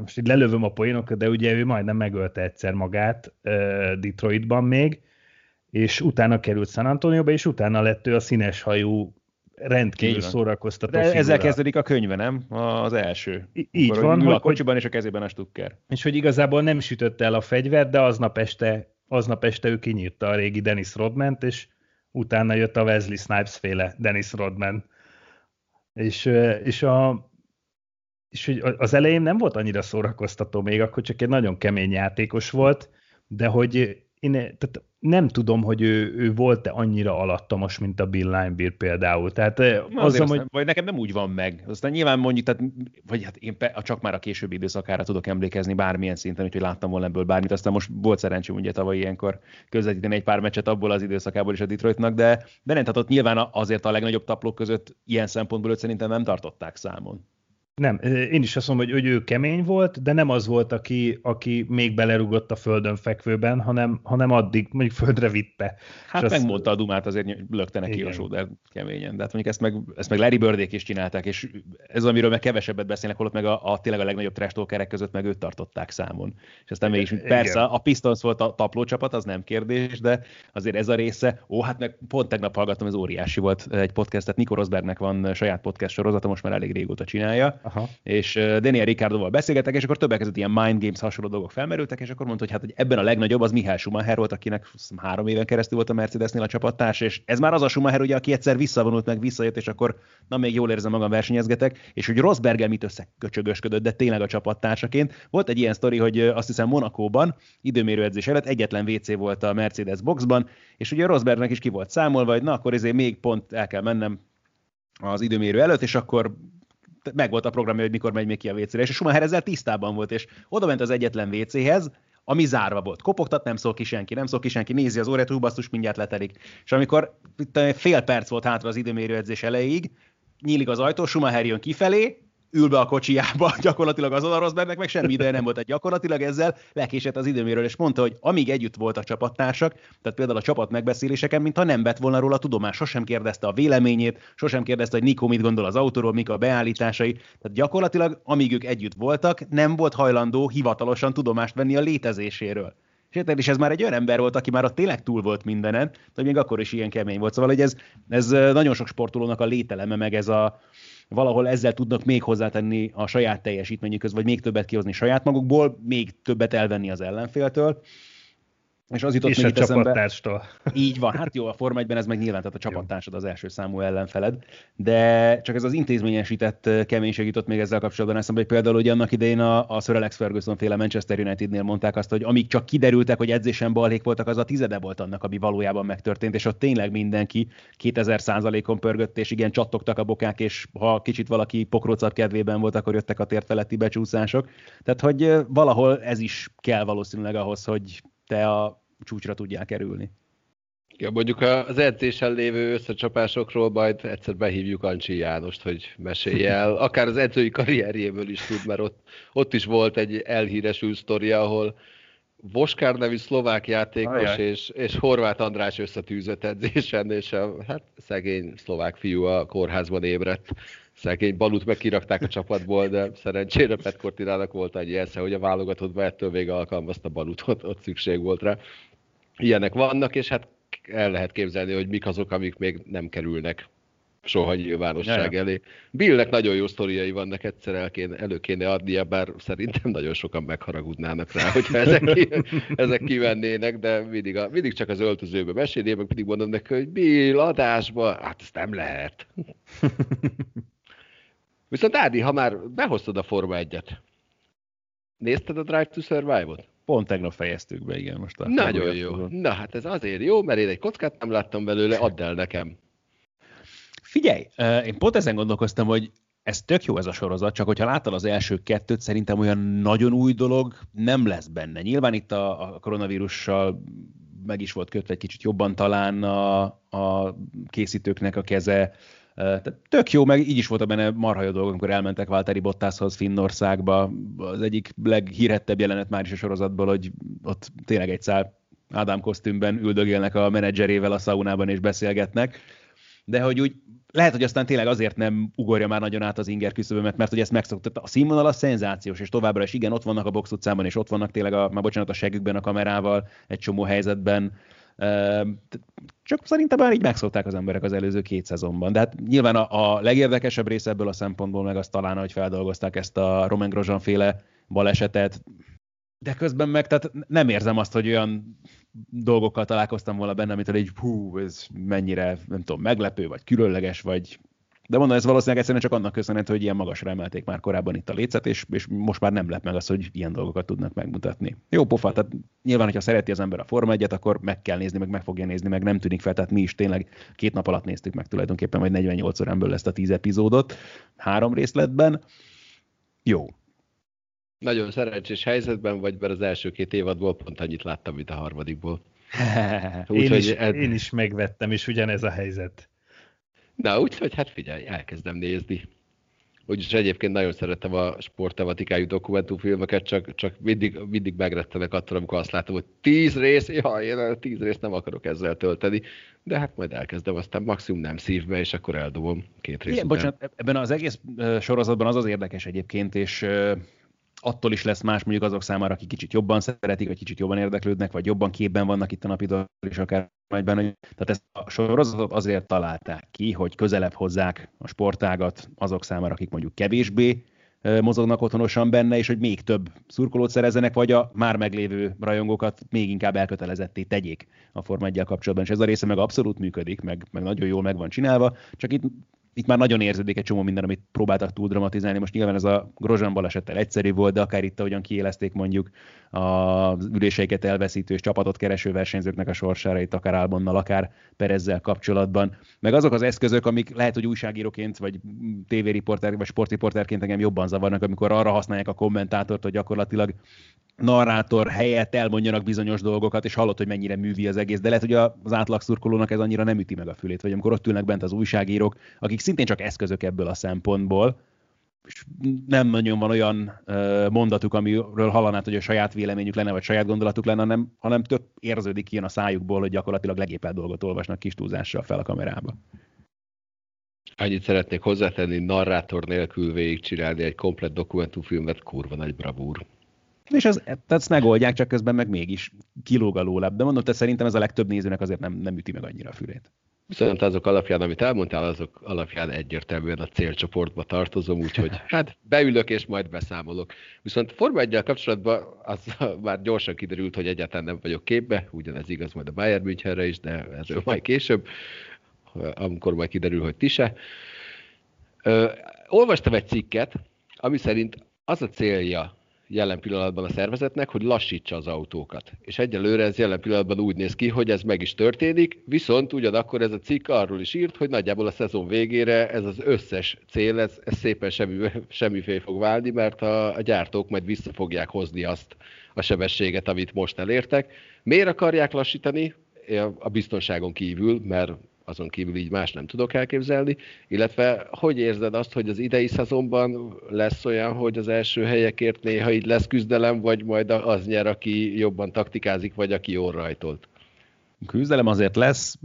most így lelövöm a poénokat, de ugye ő majdnem megölte egyszer magát uh, Detroitban még, és utána került San Antonioba, és utána lett ő a színes hajú rendkívül szórakoztató De ezzel kezdődik a könyve, nem? Az első. I- így Akkor van. Ül a kocsiban, és a kezében a stukker. És hogy igazából nem sütötte el a fegyvert, de aznap este, aznap este ő kinyírta a régi Dennis Rodment, és utána jött a Wesley Snipes féle Dennis Rodman. És, és, a, és az elején nem volt annyira szórakoztató még, akkor csak egy nagyon kemény játékos volt, de hogy én tehát nem tudom, hogy ő, ő volt-e annyira alattomos, mint a Bill Linebeer például. Tehát Na, az, hogy... vagy nekem nem úgy van meg. Aztán nyilván mondjuk, tehát, vagy hát én pe, csak már a későbbi időszakára tudok emlékezni bármilyen szinten, úgyhogy láttam volna ebből bármit. Aztán most volt szerencsém ugye tavaly ilyenkor közvetíteni egy pár meccset abból az időszakából is a Detroitnak, de, de nem, tehát ott nyilván azért a legnagyobb taplók között ilyen szempontból őt szerintem nem tartották számon. Nem, én is azt mondom, hogy ő kemény volt, de nem az volt, aki, aki még belerugott a földön fekvőben, hanem, hanem addig mondjuk földre vitte. Hát megmondta azt... a dumát, azért lökte neki Igen. a sóder keményen. De hát mondjuk ezt meg, ezt meg Larry Birdék is csinálták, és ez amiről meg kevesebbet beszélnek, holott meg a, a tényleg a legnagyobb trash között meg őt tartották számon. És aztán mégis, persze, Igen. a Pistons volt a taplócsapat, az nem kérdés, de azért ez a része, ó, hát meg pont tegnap hallgattam, ez óriási volt egy podcastet, Nico Rosbergnek van saját podcast sorozata, most már elég régóta csinálja, Aha. és Daniel Ricardoval beszélgetek, és akkor többek között ilyen mind games hasonló dolgok felmerültek, és akkor mondta, hogy hát hogy ebben a legnagyobb az Mihály Schumacher volt, akinek három éven keresztül volt a Mercedesnél a csapattárs, és ez már az a Schumacher, ugye, aki egyszer visszavonult, meg visszajött, és akkor na még jól érzem magam, versenyezgetek, és hogy Rosberggel mit összeköcsögösködött, de tényleg a csapattársaként. Volt egy ilyen sztori, hogy azt hiszem Monakóban időmérőedzés előtt egyetlen WC volt a Mercedes boxban, és ugye Rosbergnek is ki volt számolva, hogy na akkor ezért még pont el kell mennem az időmérő előtt, és akkor meg volt a programja, hogy mikor megy még ki a WC-re, és a Schumacher ezzel tisztában volt, és oda ment az egyetlen WC-hez, ami zárva volt. Kopogtat, nem szól ki senki, nem szól ki senki, nézi az órát, hú, basszus, mindjárt letelik. És amikor itt fél perc volt hátra az időmérő edzés elejéig, nyílik az ajtó, Schumacher jön kifelé, ül be a kocsiába, [laughs] gyakorlatilag az Rosbergnek meg semmi ideje nem volt, egy gyakorlatilag ezzel lekésett az időméről, és mondta, hogy amíg együtt voltak csapattársak, tehát például a csapat megbeszéléseken, mintha nem vett volna róla tudomás, sosem kérdezte a véleményét, sosem kérdezte, hogy Nikó mit gondol az autóról, mik a beállításai, tehát gyakorlatilag amíg ők együtt voltak, nem volt hajlandó hivatalosan tudomást venni a létezéséről. És ez már egy olyan ember volt, aki már ott tényleg túl volt mindenen, hogy még akkor is ilyen kemény volt. Szóval hogy ez, ez nagyon sok sportolónak a lételeme, meg ez a, valahol ezzel tudnak még hozzátenni a saját teljesítményükhöz, vagy még többet kihozni saját magukból, még többet elvenni az ellenféltől. És az jutott és még a csapattárstól. [laughs] Így van, hát jó, a Forma 1 ez meg nyilván, tehát a csapattársad az első számú ellenfeled, de csak ez az intézményesített keménység jutott még ezzel kapcsolatban eszembe, hogy például hogy annak idején a, a Sir Alex Ferguson féle Manchester Unitednél mondták azt, hogy amíg csak kiderültek, hogy edzésen balhék voltak, az a tizede volt annak, ami valójában megtörtént, és ott tényleg mindenki 2000 százalékon pörgött, és igen, csattogtak a bokák, és ha kicsit valaki pokrócat kedvében volt, akkor jöttek a térfeletti becsúszások. Tehát, hogy valahol ez is kell valószínűleg ahhoz, hogy te a csúcsra tudják kerülni. Ja, mondjuk az edzésen lévő összecsapásokról majd egyszer behívjuk Ancsi Jánost, hogy mesélje el. [laughs] Akár az edzői karrierjéből is tud, mert ott, ott is volt egy elhíresült sztori, ahol Voskár nevű szlovák játékos és, és Horváth András összetűzött edzésen, és a hát, szegény szlovák fiú a kórházban ébredt. Szegény Balut meg kirakták a csapatból, de szerencsére Pet Cortinának volt egy esze, hogy a válogatottban ettől még alkalmazta Balut, ott, szükség volt rá ilyenek vannak, és hát el lehet képzelni, hogy mik azok, amik még nem kerülnek soha nyilvánosság elé. Billnek nagyon jó sztoriai vannak, egyszer el kéne, elő kéne adnia, bár szerintem nagyon sokan megharagudnának rá, hogyha ezek, ki, [laughs] ezek kivennének, de mindig, a, mindig csak az öltözőbe meséli, én meg mindig mondom neki, hogy Bill, adásba, hát ezt nem lehet. [laughs] Viszont Ádi, ha már behoztad a Forma egyet, nézted a Drive to Survive-ot? Pont tegnap fejeztük be, igen, most. Nagyon jó. Na hát ez azért jó, mert én egy kockát nem láttam belőle, add el nekem. Figyelj, én pont ezen gondolkoztam, hogy ez tök jó ez a sorozat, csak hogyha láttad az első kettőt, szerintem olyan nagyon új dolog nem lesz benne. Nyilván itt a, a koronavírussal meg is volt kötve egy kicsit jobban talán a, a készítőknek a keze. Tök jó, meg így is volt benne marha jó dolgok, amikor elmentek Valtteri Bottashoz Finnországba. Az egyik leghírettebb jelenet már is a sorozatból, hogy ott tényleg egy szál Ádám kosztümben üldögélnek a menedzserével a szaunában és beszélgetnek. De hogy úgy lehet, hogy aztán tényleg azért nem ugorja már nagyon át az inger küszöbömet, mert hogy ezt megszokta. A színvonal a szenzációs, és továbbra is igen, ott vannak a box utcában, és ott vannak tényleg a, már bocsánat, a segükben a kamerával, egy csomó helyzetben. Csak szerintem már így megszokták az emberek az előző két szezonban. De hát nyilván a, a legérdekesebb része ebből a szempontból meg az talán, hogy feldolgozták ezt a Roman Grosjean féle balesetet, de közben meg tehát nem érzem azt, hogy olyan dolgokkal találkoztam volna benne, amit egy hú, ez mennyire, nem tudom, meglepő, vagy különleges, vagy de mondom, ez valószínűleg egyszerűen csak annak köszönhető, hogy ilyen magasra emelték már korábban itt a lécet, és, és most már nem lep meg az, hogy ilyen dolgokat tudnak megmutatni. Jó pofa, tehát nyilván, hogyha szereti az ember a Forma 1 akkor meg kell nézni, meg meg fogja nézni, meg nem tűnik fel, tehát mi is tényleg két nap alatt néztük meg tulajdonképpen, vagy 48 óránből ezt a 10 epizódot, három részletben. Jó, nagyon szerencsés helyzetben vagy, mert az első két évadból pont annyit láttam, mint a harmadikból. Úgy, [laughs] én, is, ez... én is megvettem, és ugyanez a helyzet. Na, úgyhogy hát figyelj, elkezdem nézni. Úgyis egyébként nagyon szeretem a sporttematikájú dokumentumfilmeket, csak, csak mindig, mindig megrettenek attól, amikor azt látom, hogy tíz rész, ja, én a tíz részt nem akarok ezzel tölteni, de hát majd elkezdem, aztán maximum nem szívbe, és akkor eldobom két részt. bocsánat, ebben az egész sorozatban az az érdekes egyébként, és attól is lesz más mondjuk azok számára, akik kicsit jobban szeretik, vagy kicsit jobban érdeklődnek, vagy jobban képben vannak itt a napi is akár benne. Tehát ezt a sorozatot azért találták ki, hogy közelebb hozzák a sportágat azok számára, akik mondjuk kevésbé mozognak otthonosan benne, és hogy még több szurkolót szerezzenek, vagy a már meglévő rajongókat még inkább elkötelezetté tegyék a Forma 1 kapcsolatban. És ez a része meg abszolút működik, meg, meg nagyon jól meg van csinálva, csak itt itt már nagyon érződik egy csomó minden, amit próbáltak túl dramatizálni. Most nyilván ez a Grozsán balesettel egyszerű volt, de akár itt, ahogyan kiélezték mondjuk az üléseiket elveszítő és csapatot kereső versenyzőknek a sorsára, itt akár Albonnal, akár Perezzel kapcsolatban. Meg azok az eszközök, amik lehet, hogy újságíróként, vagy tévériporter, vagy sportriporterként engem jobban zavarnak, amikor arra használják a kommentátort, hogy gyakorlatilag narrátor helyett elmondjanak bizonyos dolgokat, és hallott, hogy mennyire művi az egész, de lehet, hogy az átlag szurkolónak ez annyira nem üti meg a fülét, vagy amikor ott ülnek bent az újságírók, akik szintén csak eszközök ebből a szempontból, és nem nagyon van olyan uh, mondatuk, amiről hallanád, hogy a saját véleményük lenne, vagy saját gondolatuk lenne, hanem, hanem tök érződik ilyen a szájukból, hogy gyakorlatilag legépelt dolgot olvasnak kis túlzással fel a kamerába. Annyit szeretnék hozzátenni, narrátor nélkül végigcsinálni egy komplet dokumentumfilmet, kurva nagy bravúr. És ez, ezt megoldják, csak közben meg mégis kilóg a lólab. De mondom, te szerintem ez a legtöbb nézőnek azért nem, nem üti meg annyira a fülét. Viszont azok alapján, amit elmondtál, azok alapján egyértelműen a célcsoportba tartozom, úgyhogy [laughs] hát beülök és majd beszámolok. Viszont Forma 1 kapcsolatban az [laughs] már gyorsan kiderült, hogy egyáltalán nem vagyok képbe, ugyanez igaz majd a Bayern Münchenre is, de erről majd később, amikor majd kiderül, hogy ti se. Ö, olvastam egy cikket, ami szerint az a célja jelen pillanatban a szervezetnek, hogy lassítsa az autókat. És egyelőre ez jelen pillanatban úgy néz ki, hogy ez meg is történik, viszont ugyanakkor ez a cikk arról is írt, hogy nagyjából a szezon végére ez az összes cél, ez, ez szépen semmi, semmiféle fog válni, mert a, a gyártók majd vissza fogják hozni azt a sebességet, amit most elértek. Miért akarják lassítani? A biztonságon kívül, mert azon kívül így más nem tudok elképzelni, illetve hogy érzed azt, hogy az idei szezonban lesz olyan, hogy az első helyekért néha így lesz küzdelem, vagy majd az nyer, aki jobban taktikázik, vagy aki jól rajtolt? Küzdelem azért lesz,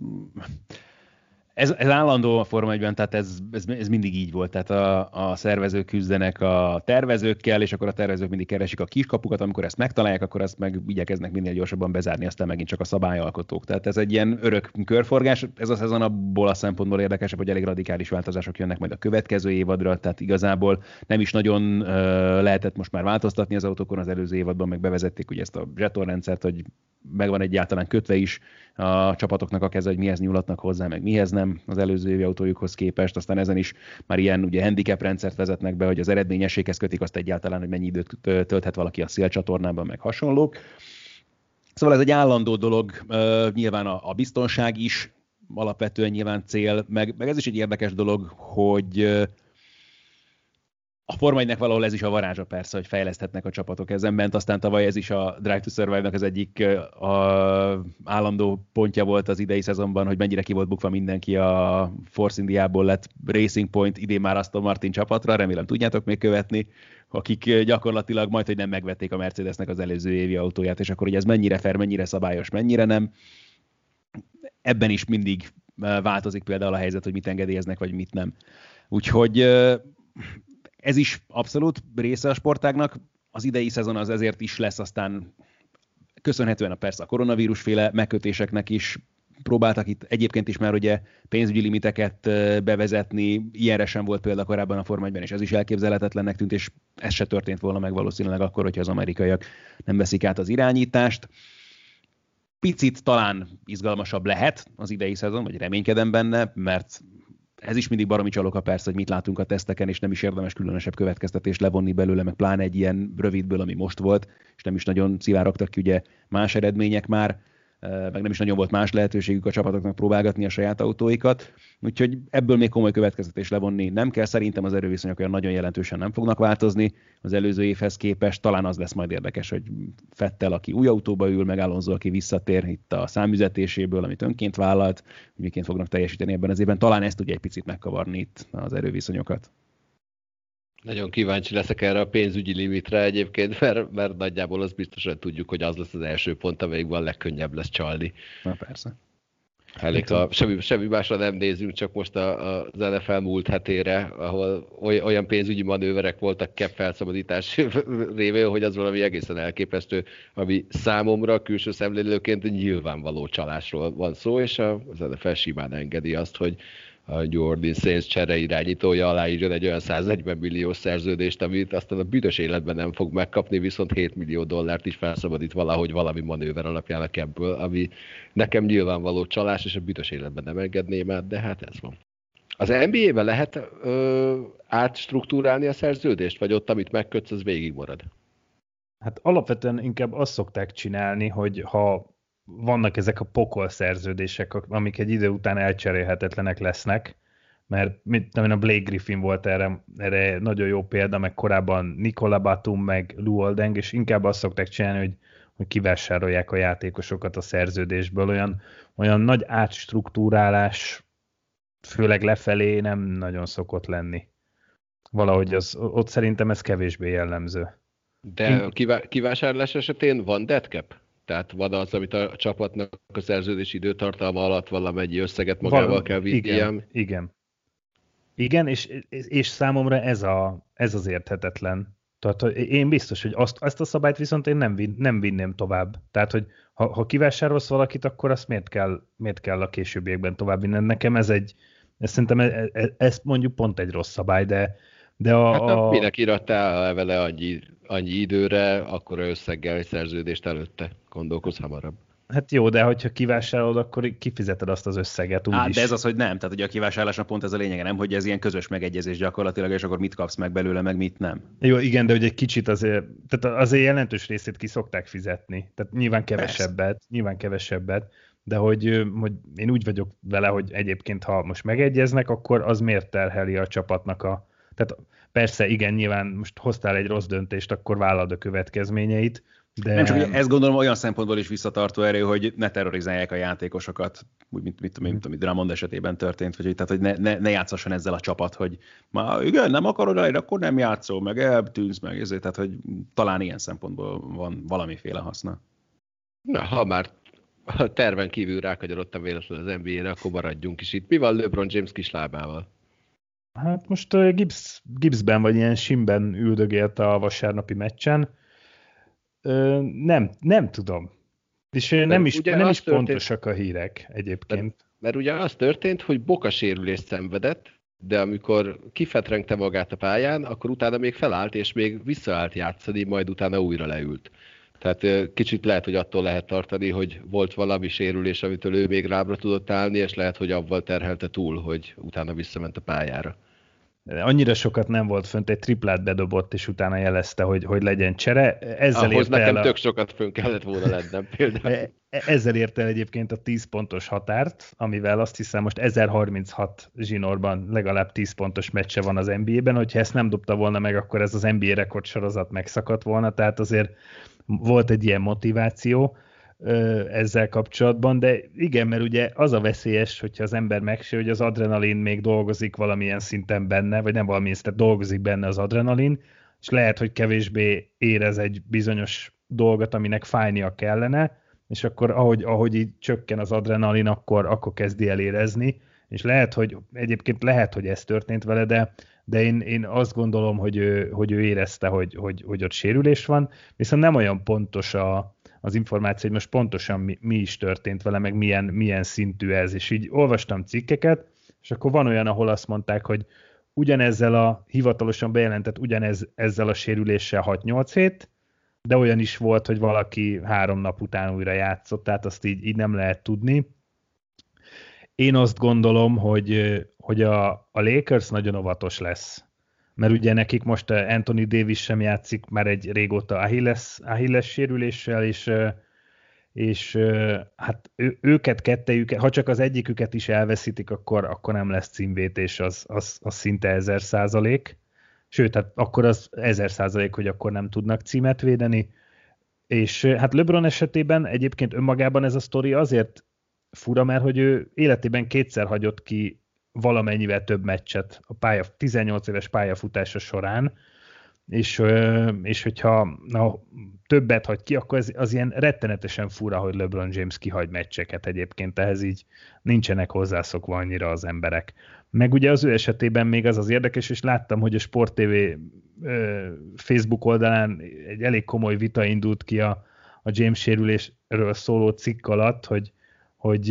ez, ez állandó a Forma 1 tehát ez, ez, ez, mindig így volt. Tehát a, a szervezők küzdenek a tervezőkkel, és akkor a tervezők mindig keresik a kiskapukat, amikor ezt megtalálják, akkor ezt meg igyekeznek minél gyorsabban bezárni, aztán megint csak a szabályalkotók. Tehát ez egy ilyen örök körforgás. Ez a szezon abból a szempontból érdekesebb, hogy elég radikális változások jönnek majd a következő évadra, tehát igazából nem is nagyon uh, lehetett most már változtatni az autókon, az előző évadban meg bevezették ugye ezt a zsetonrendszert, hogy megvan egyáltalán kötve is a csapatoknak a keze, hogy mihez nyúlatnak hozzá, meg mihez nem az előző évi autójukhoz képest. Aztán ezen is már ilyen ugye handicap rendszert vezetnek be, hogy az eredményességhez kötik azt egyáltalán, hogy mennyi időt tölthet valaki a szélcsatornában, meg hasonlók. Szóval ez egy állandó dolog, nyilván a, biztonság is alapvetően nyilván cél, meg, meg ez is egy érdekes dolog, hogy a Forma 1 valahol ez is a varázsa persze, hogy fejleszthetnek a csapatok ezen ment, aztán tavaly ez is a Drive to Survive-nak az egyik a állandó pontja volt az idei szezonban, hogy mennyire ki volt bukva mindenki a Force Indiából lett Racing Point, idén már Aston Martin csapatra, remélem tudjátok még követni, akik gyakorlatilag majd, hogy nem megvették a Mercedesnek az előző évi autóját, és akkor hogy ez mennyire fair, mennyire szabályos, mennyire nem. Ebben is mindig változik például a helyzet, hogy mit engedélyeznek, vagy mit nem. Úgyhogy ez is abszolút része a sportágnak. Az idei szezon az ezért is lesz aztán köszönhetően a persze a koronavírusféle megkötéseknek is próbáltak itt egyébként is már ugye pénzügyi limiteket bevezetni, ilyenre sem volt példa korábban a Forma és ez is elképzelhetetlennek tűnt, és ez se történt volna meg valószínűleg akkor, hogyha az amerikaiak nem veszik át az irányítást. Picit talán izgalmasabb lehet az idei szezon, vagy reménykedem benne, mert ez is mindig baromi csaloka persze, hogy mit látunk a teszteken, és nem is érdemes különösebb következtetést levonni belőle, meg pláne egy ilyen rövidből, ami most volt, és nem is nagyon szivárogtak ki ugye más eredmények már meg nem is nagyon volt más lehetőségük a csapatoknak próbálgatni a saját autóikat, úgyhogy ebből még komoly következtetés levonni nem kell. Szerintem az erőviszonyok olyan nagyon jelentősen nem fognak változni az előző évhez képest. Talán az lesz majd érdekes, hogy Fettel, aki új autóba ül, meg Alonso, aki visszatér itt a számüzetéséből, amit önként vállalt, miként fognak teljesíteni ebben az évben. Talán ezt tudja egy picit megkavarni itt az erőviszonyokat. Nagyon kíváncsi leszek erre a pénzügyi limitre egyébként, [laughs] mert, mert nagyjából az biztosan tudjuk, hogy az lesz az első pont, amelyikben a legkönnyebb lesz csalni. Na persze. Elég, a, semmi, semmi másra nem nézünk, csak most a, az NFL múlt hetére, ahol olyan pénzügyi manőverek voltak kepp felszabadítás [laughs] révén, hogy az valami egészen elképesztő, ami számomra külső szemlélőként nyilvánvaló csalásról van szó, és az NFL simán engedi azt, hogy a New Orleans Saints csere irányítója aláírjon egy olyan 140 millió szerződést, amit aztán a büdös életben nem fog megkapni, viszont 7 millió dollárt is felszabadít valahogy valami manőver alapján ebből, ami nekem nyilvánvaló csalás, és a büdös életben nem engedném át, de hát ez van. Az NBA-ben lehet ö, átstruktúrálni a szerződést, vagy ott, amit megkötsz, az végig marad? Hát alapvetően inkább azt szokták csinálni, hogy ha vannak ezek a pokol szerződések, amik egy idő után elcserélhetetlenek lesznek, mert mit tudom a Blake Griffin volt erre, erre nagyon jó példa, meg korábban Nikola Batum, meg Lou Oldeng, és inkább azt szokták csinálni, hogy, hogy kivásárolják a játékosokat a szerződésből, olyan, olyan nagy átstruktúrálás, főleg lefelé nem nagyon szokott lenni. Valahogy az, ott szerintem ez kevésbé jellemző. De a kivásárlás esetén van deadcap? Tehát van az, amit a csapatnak a szerződés időtartalma alatt valamennyi összeget magával Val- kell vinni. Igen, igen. Igen, és, és számomra ez, a, ez az érthetetlen. Tehát én biztos, hogy azt, ezt a szabályt viszont én nem, vin, nem vinném tovább. Tehát, hogy ha, ha kivásárolsz valakit, akkor azt miért kell, miért kell a későbbiekben tovább vinni? Nekem ez egy, ez szerintem ez, ez, ez mondjuk pont egy rossz szabály, de, de a... Hát a... minek irattál vele annyi, annyi időre, akkor összeggel egy szerződést előtte? Gondolkozz hamarabb. Hát jó, de hogyha kivásárolod, akkor kifizeted azt az összeget úgy de ez az, hogy nem. Tehát ugye a kivásárlásnak pont ez a lényege, nem, hogy ez ilyen közös megegyezés gyakorlatilag, és akkor mit kapsz meg belőle, meg mit nem. Jó, igen, de hogy egy kicsit azért, tehát azért jelentős részét ki szokták fizetni. Tehát nyilván kevesebbet, Persze. nyilván kevesebbet, de hogy, hogy én úgy vagyok vele, hogy egyébként ha most megegyeznek, akkor az miért terheli a csapatnak a, tehát persze, igen, nyilván most hoztál egy rossz döntést, akkor vállald a következményeit, de... Nem csak, ezt gondolom olyan szempontból is visszatartó erő, hogy ne terrorizálják a játékosokat, úgy, mint, mint, mint, mint amit Dramond esetében történt, vagy, tehát hogy ne, ne, ne játszasson ezzel a csapat, hogy ma igen, nem akarod elérni, akkor nem játszol, meg eltűnsz, meg ezért, tehát hogy talán ilyen szempontból van valamiféle haszna. Na, ha már a terven kívül rákagyarodtam véletlenül az NBA-re, akkor maradjunk is itt. Mi van LeBron James kislábával? Hát most Gibbs, Gibbsben vagy ilyen simben üldögélt a vasárnapi meccsen. Nem, nem tudom. És nem mert is, nem is történt, pontosak a hírek egyébként. Mert, mert ugye az történt, hogy bokasérülést szenvedett, de amikor kifetrengte magát a pályán, akkor utána még felállt, és még visszaállt játszani, majd utána újra leült. Tehát kicsit lehet, hogy attól lehet tartani, hogy volt valami sérülés, amitől ő még rábra tudott állni, és lehet, hogy avval terhelte túl, hogy utána visszament a pályára. Annyira sokat nem volt fönt, egy triplát bedobott, és utána jelezte, hogy, hogy legyen csere. Ezzel Ahhoz nekem el a... tök sokat fönn kellett volna lennem [laughs] például. E, e, ezzel ért el egyébként a 10 pontos határt, amivel azt hiszem most 1036 zsinórban legalább 10 pontos meccse van az NBA-ben, hogyha ezt nem dobta volna meg, akkor ez az NBA rekord sorozat megszakadt volna, tehát azért volt egy ilyen motiváció ezzel kapcsolatban, de igen, mert ugye az a veszélyes, hogyha az ember megsérül, hogy az adrenalin még dolgozik valamilyen szinten benne, vagy nem valamilyen szinten dolgozik benne az adrenalin, és lehet, hogy kevésbé érez egy bizonyos dolgot, aminek fájnia kellene, és akkor ahogy, ahogy így csökken az adrenalin, akkor, akkor kezdi el érezni, és lehet, hogy egyébként lehet, hogy ez történt vele, de, de én, én azt gondolom, hogy ő, hogy ő érezte, hogy, hogy, hogy ott sérülés van, viszont nem olyan pontos a, az információ, hogy most pontosan mi, mi is történt vele, meg milyen, milyen szintű ez, és így olvastam cikkeket, és akkor van olyan, ahol azt mondták, hogy ugyanezzel a hivatalosan bejelentett, ugyanez ezzel a sérüléssel 6-8 hét, de olyan is volt, hogy valaki három nap után újra játszott, tehát azt így, így nem lehet tudni. Én azt gondolom, hogy, hogy a, a Lakers nagyon óvatos lesz mert ugye nekik most eh, Anthony Davis sem játszik már egy régóta Achilles, Achilles sérüléssel, és, eh, és eh, hát ő, őket, kettejüket, ha csak az egyiküket is elveszítik, akkor, akkor nem lesz címvétés, az, az, az szinte ezer százalék. Sőt, hát akkor az ezer százalék, hogy akkor nem tudnak címet védeni. És hát LeBron esetében egyébként önmagában ez a sztori azért fura, mert hogy ő életében kétszer hagyott ki valamennyivel több meccset a pálya, 18 éves pályafutása során, és, és hogyha na, többet hagy ki, akkor az, az ilyen rettenetesen fura, hogy LeBron James kihagy meccseket egyébként, ehhez így nincsenek hozzászokva annyira az emberek. Meg ugye az ő esetében még az az érdekes, és láttam, hogy a Sport TV Facebook oldalán egy elég komoly vita indult ki a, a James sérülésről szóló cikk alatt, hogy, hogy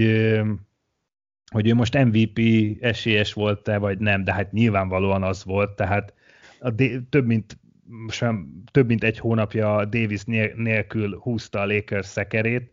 hogy ő most MVP esélyes volt-e, vagy nem, de hát nyilvánvalóan az volt, tehát a D- több mint sem, több mint egy hónapja Davis nélkül húzta a Lakers szekerét,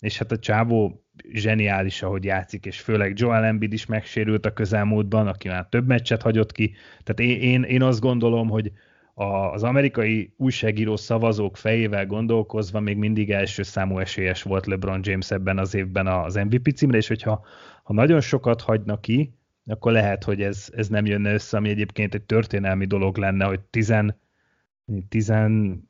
és hát a csávó zseniális, ahogy játszik, és főleg Joel Embiid is megsérült a közelmúltban, aki már több meccset hagyott ki. Tehát én, én, én azt gondolom, hogy az amerikai újságíró szavazók fejével gondolkozva még mindig első számú esélyes volt LeBron James ebben az évben az MVP címre, és hogyha ha nagyon sokat hagynak ki, akkor lehet, hogy ez, ez nem jönne össze, ami egyébként egy történelmi dolog lenne, hogy 10, 13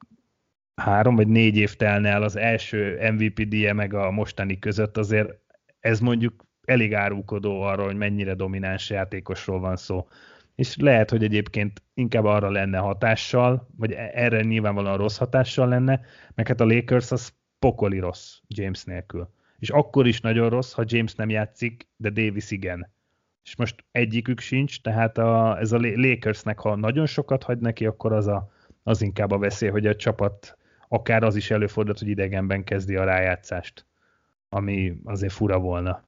vagy 4 év telne el az első MVP díje meg a mostani között, azért ez mondjuk elég árulkodó arról, hogy mennyire domináns játékosról van szó. És lehet, hogy egyébként inkább arra lenne hatással, vagy e- erre nyilvánvalóan rossz hatással lenne, meg hát a Lakers az pokoli rossz James nélkül és akkor is nagyon rossz, ha James nem játszik, de Davis igen. És most egyikük sincs, tehát a, ez a Lakersnek, ha nagyon sokat hagy neki, akkor az, a, az inkább a veszély, hogy a csapat akár az is előfordult, hogy idegenben kezdi a rájátszást, ami azért fura volna.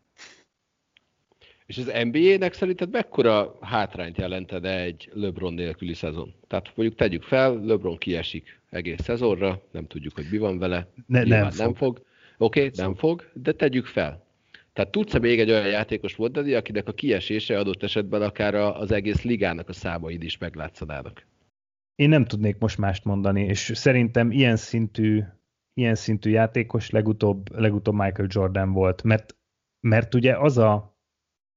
És az NBA-nek szerinted mekkora hátrányt jelented egy LeBron nélküli szezon? Tehát mondjuk tegyük fel, LeBron kiesik egész szezonra, nem tudjuk, hogy mi van vele, ne, nem, fog. nem fog. Oké, okay, nem fog, de tegyük fel. Tehát tudsz-e még egy olyan játékos mondani, akinek a kiesése adott esetben akár az egész ligának a számaid is meglátszanának? Én nem tudnék most mást mondani, és szerintem ilyen szintű, ilyen szintű játékos legutóbb, legutóbb Michael Jordan volt, mert, mert ugye az a,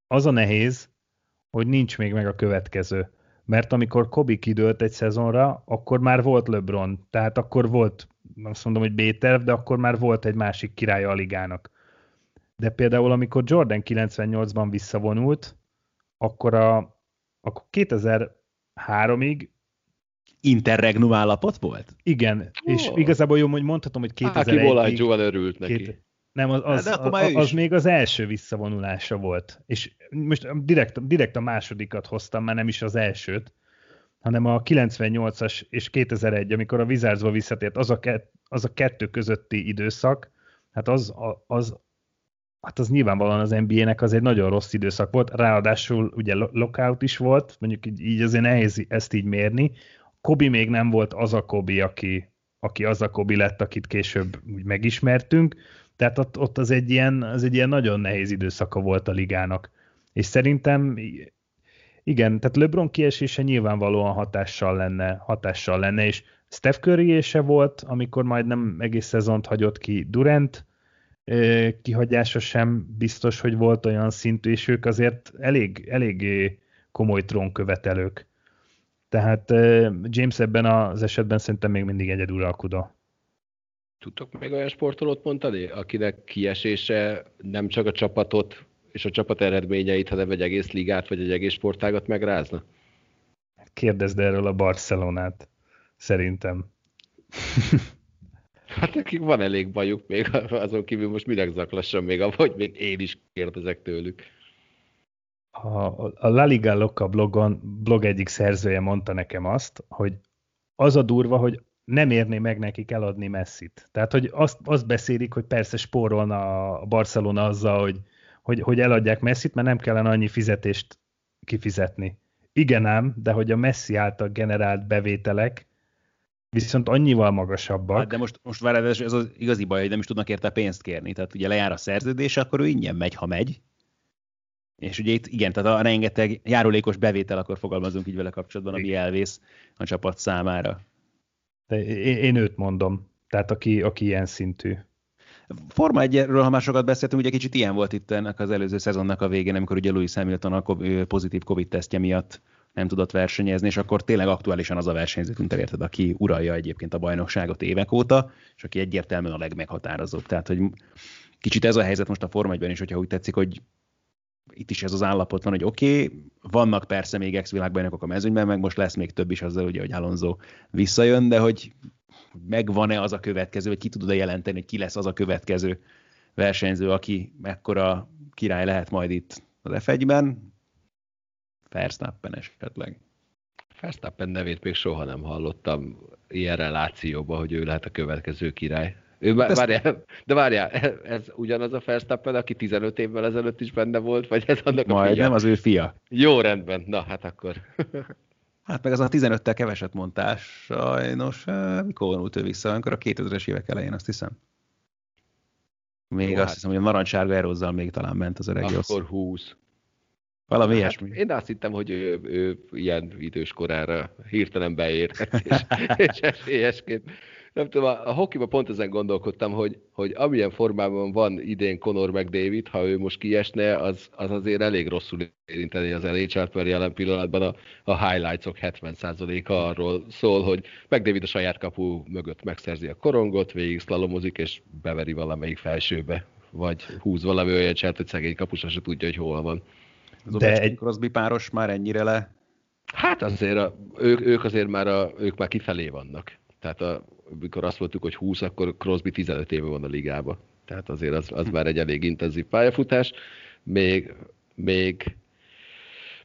az a nehéz, hogy nincs még meg a következő. Mert amikor Kobe kidőlt egy szezonra, akkor már volt LeBron, tehát akkor volt azt mondom, hogy B-terv, de akkor már volt egy másik királya a ligának. De például, amikor Jordan 98-ban visszavonult, akkor, a, akkor 2003-ig interregnum állapot volt? Igen, oh. és igazából jó, hogy mondhatom, hogy 2001-ig... Aki örült neki. Két, nem, az, az, az, az, az még az első visszavonulása volt. És most direkt, direkt a másodikat hoztam, már nem is az elsőt, hanem a 98-as és 2001, amikor a Wizardsba visszatért, az a, kett, az a kettő közötti időszak, hát az, az, hát az nyilvánvalóan az NBA-nek az egy nagyon rossz időszak volt, ráadásul ugye lockout is volt, mondjuk így, így azért nehéz ezt így mérni. Kobi még nem volt az a Kobi, aki, aki az a Kobi lett, akit később úgy megismertünk, tehát ott, ott az, egy ilyen, az egy ilyen nagyon nehéz időszaka volt a ligának. És szerintem Igen, tehát LeBron kiesése nyilvánvalóan hatással lenne, hatással lenne, és Steph curry se volt, amikor majd nem egész szezont hagyott ki Durant, kihagyása sem biztos, hogy volt olyan szintű, és ők azért elég, elég komoly trónkövetelők. Tehát James ebben az esetben szerintem még mindig egyeduralkodó. Tudtok még olyan sportolót mondani, akinek kiesése nem csak a csapatot és a csapat eredményeit, hanem egy egész ligát vagy egy egész sportágat megrázna? Kérdezd erről a Barcelonát, szerintem. [laughs] Hát nekik van elég bajuk még, [laughs] azon kívül most minek zaklassam még, ahogy még én is kérdezek tőlük. A, a La Liga Loca blogon, blog egyik szerzője mondta nekem azt, hogy az a durva, hogy nem érné meg nekik eladni messzit. Tehát, hogy azt, azt beszélik, hogy persze spórolna a Barcelona azzal, hogy, hogy, hogy eladják messzit, mert nem kellene annyi fizetést kifizetni. Igen ám, de hogy a Messi által generált bevételek viszont annyival magasabbak. Hát de most, most várj, ez az igazi baj, hogy nem is tudnak érte pénzt kérni. Tehát ugye lejár a szerződés, akkor ő ingyen megy, ha megy. És ugye itt igen, tehát a rengeteg járulékos bevétel, akkor fogalmazunk így vele kapcsolatban, ami elvész a csapat számára. De én, én őt mondom, tehát aki, aki ilyen szintű. Forma 1-ről, ha már sokat beszéltünk, ugye kicsit ilyen volt itt ennek az előző szezonnak a végén, amikor ugye Louis Hamilton a pozitív Covid-tesztje miatt nem tudott versenyezni, és akkor tényleg aktuálisan az a versenyző tűnt érted, aki uralja egyébként a bajnokságot évek óta, és aki egyértelműen a legmeghatározóbb. Tehát, hogy kicsit ez a helyzet most a Forma 1 is, hogyha úgy tetszik, hogy itt is ez az állapot van, hogy oké, okay, vannak persze még ex-világbajnokok a mezőnyben, meg most lesz még több is azzal, ugye, hogy Alonso visszajön, de hogy megvan-e az a következő, vagy ki tudod-e jelenteni, hogy ki lesz az a következő versenyző, aki mekkora király lehet majd itt az F1-ben, Verstappen esetleg. Verstappen nevét még soha nem hallottam ilyen relációban, hogy ő lehet a következő király. Ő, már, várjál, de várjál, ez ugyanaz a Verstappen, aki 15 évvel ezelőtt is benne volt, vagy ez annak a Majd fia? nem az ő fia. Jó, rendben. Na, hát akkor. Hát meg az a 15-tel keveset mondtás, sajnos. Eh, mikor vonult ő vissza? Amikor a 2000-es évek elején, azt hiszem. Még Jó, azt hát. hiszem, hogy a narancssárga erózzal még talán ment az öreg Akkor 20. Valami hát ilyesmi. Én azt hittem, hogy ő, ő ilyen idős korára hirtelen beérhet, és, és esélyesként. Nem tudom, a, a hokiban pont ezen gondolkodtam, hogy, hogy amilyen formában van idén Conor McDavid, ha ő most kiesne, az, az azért elég rosszul érinteni az nhl mert jelen pillanatban a, a highlights-ok 70%-a arról szól, hogy McDavid a saját kapu mögött megszerzi a korongot, végig szlalomozik, és beveri valamelyik felsőbe, vagy húz valami olyan cselt, hogy szegény kapusa se tudja, hogy hol van. Az De egy Crosby páros már ennyire le? Hát azért a, ők, ők azért már, a, ők már kifelé vannak. Tehát a, amikor azt mondtuk, hogy 20, akkor Crosby 15 éve van a ligába. Tehát azért az, az már egy elég intenzív pályafutás. Még, még,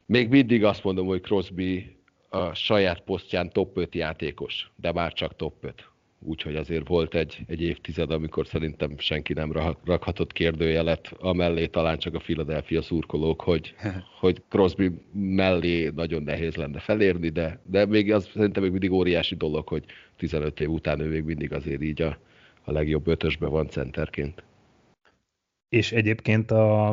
még mindig azt mondom, hogy Crosby a saját posztján top 5 játékos, de már csak top 5 úgyhogy azért volt egy, egy évtized, amikor szerintem senki nem rakhatott kérdőjelet, amellé talán csak a Philadelphia szurkolók, hogy, [laughs] hogy Crosby mellé nagyon nehéz lenne felérni, de, de még az szerintem még mindig óriási dolog, hogy 15 év után ő még mindig azért így a, a legjobb ötösben van centerként. És egyébként a,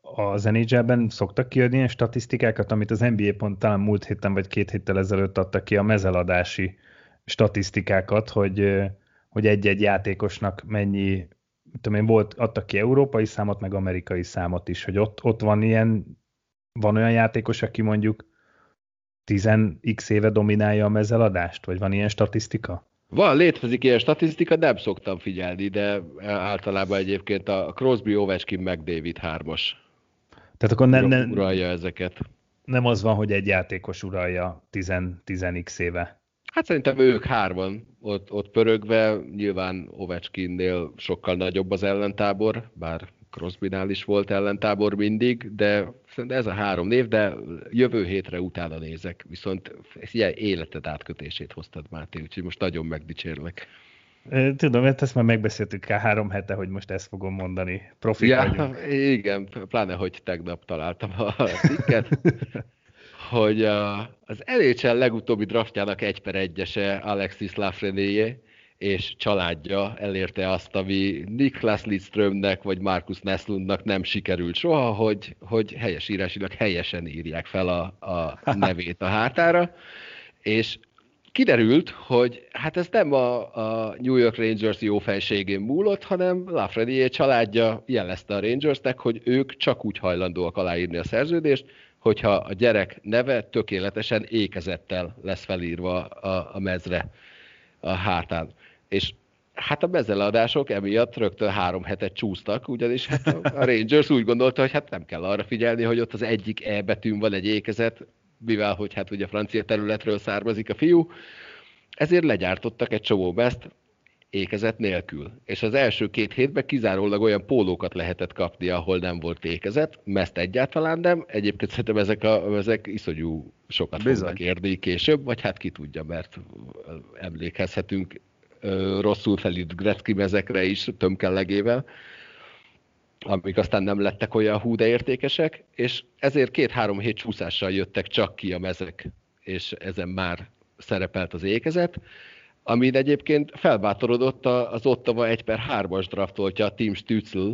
a nhl szoktak kiadni ilyen statisztikákat, amit az NBA pont talán múlt héten vagy két héttel ezelőtt adtak ki a mezeladási statisztikákat, hogy, hogy egy-egy játékosnak mennyi, tudom én, volt, adtak ki európai számot, meg amerikai számot is, hogy ott, ott van ilyen, van olyan játékos, aki mondjuk 10x éve dominálja a mezeladást, vagy van ilyen statisztika? Van, létezik ilyen statisztika, nem szoktam figyelni, de általában egyébként a Crosby, Ovechkin, meg David hármas. Tehát akkor nem, nem, uralja ezeket. Nem az van, hogy egy játékos uralja 10, 10x éve. Hát szerintem ők hárman ott, ott pörögve, nyilván Ovechkinnél sokkal nagyobb az ellentábor, bár Crosbynál is volt ellentábor mindig, de szerintem ez a három név, de jövő hétre utána nézek, viszont ilyen életed átkötését hoztad, Máté, úgyhogy most nagyon megdicsérlek. Tudom, ezt már megbeszéltük el három hete, hogy most ezt fogom mondani. Profi ja, Igen, pláne, hogy tegnap találtam a cikket. [laughs] hogy a, az NHL legutóbbi draftjának egy per egyese Alexis Lafreniere, és családja elérte azt, ami Niklas Lidströmnek vagy Markus Neslundnak nem sikerült soha, hogy, hogy helyesírásilag helyesen írják fel a, a [laughs] nevét a hátára, és kiderült, hogy hát ez nem a, a New York Rangers jó fejségén múlott, hanem Lafreniere családja jelezte a Rangersnek, hogy ők csak úgy hajlandóak aláírni a szerződést, hogyha a gyerek neve tökéletesen ékezettel lesz felírva a, a mezre a hátán. És hát a mezeladások emiatt rögtön három hetet csúsztak, ugyanis hát a Rangers úgy gondolta, hogy hát nem kell arra figyelni, hogy ott az egyik E betűn van egy ékezet, mivel hogy hát ugye francia területről származik a fiú, ezért legyártottak egy csomó meszt ékezet nélkül. És az első két hétben kizárólag olyan pólókat lehetett kapni, ahol nem volt ékezet, meszt egyáltalán nem. Egyébként szerintem ezek, a, ezek iszonyú sokat Bizony. fognak érni később, vagy hát ki tudja, mert emlékezhetünk rosszul felírt Gretzky mezekre is tömkellegével amik aztán nem lettek olyan hú de értékesek, és ezért két-három hét csúszással jöttek csak ki a mezek, és ezen már szerepelt az ékezet, amin egyébként felbátorodott az Ottawa 1 per 3-as draftoltja a Tim Stützl,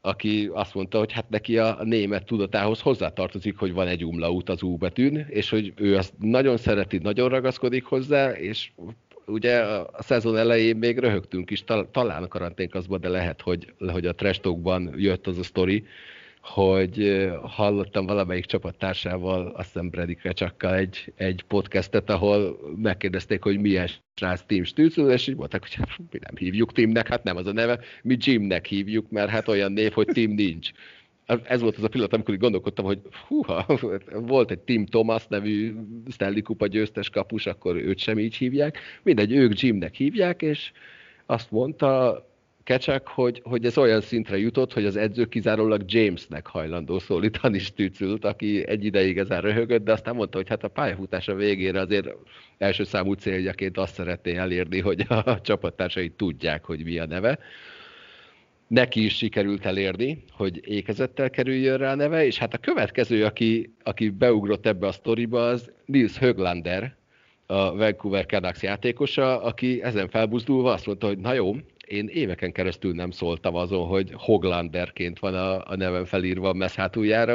aki azt mondta, hogy hát neki a német tudatához hozzátartozik, hogy van egy umlaut az U betűn, és hogy ő azt nagyon szereti, nagyon ragaszkodik hozzá, és ugye a szezon elején még röhögtünk is, talán a karanténkaszban, de lehet, hogy, hogy a trestokban jött az a sztori, hogy hallottam valamelyik csapattársával, azt hiszem Brady Krecsakkal egy, egy podcastet, ahol megkérdezték, hogy milyen srác Tim Stützl, és így mondták, hogy hát, mi nem hívjuk Timnek, hát nem az a neve, mi Jimnek hívjuk, mert hát olyan név, hogy Tim nincs ez volt az a pillanat, amikor gondolkodtam, hogy húha, volt egy Tim Thomas nevű Stanley Kupa győztes kapus, akkor őt sem így hívják. Mindegy, ők Jimnek hívják, és azt mondta Kecsak, hogy, hogy ez olyan szintre jutott, hogy az edző kizárólag Jamesnek hajlandó szólítani Stützült, aki egy ideig ezen röhögött, de aztán mondta, hogy hát a pályafutása végére azért első számú céljaként azt szeretné elérni, hogy a csapattársai tudják, hogy mi a neve. Neki is sikerült elérni, hogy ékezettel kerüljön rá a neve, és hát a következő, aki, aki beugrott ebbe a sztoriba, az Nils Höglander, a Vancouver Canucks játékosa, aki ezen felbuzdulva azt mondta, hogy na jó, én éveken keresztül nem szóltam azon, hogy Hoglanderként van a, a nevem felírva a messz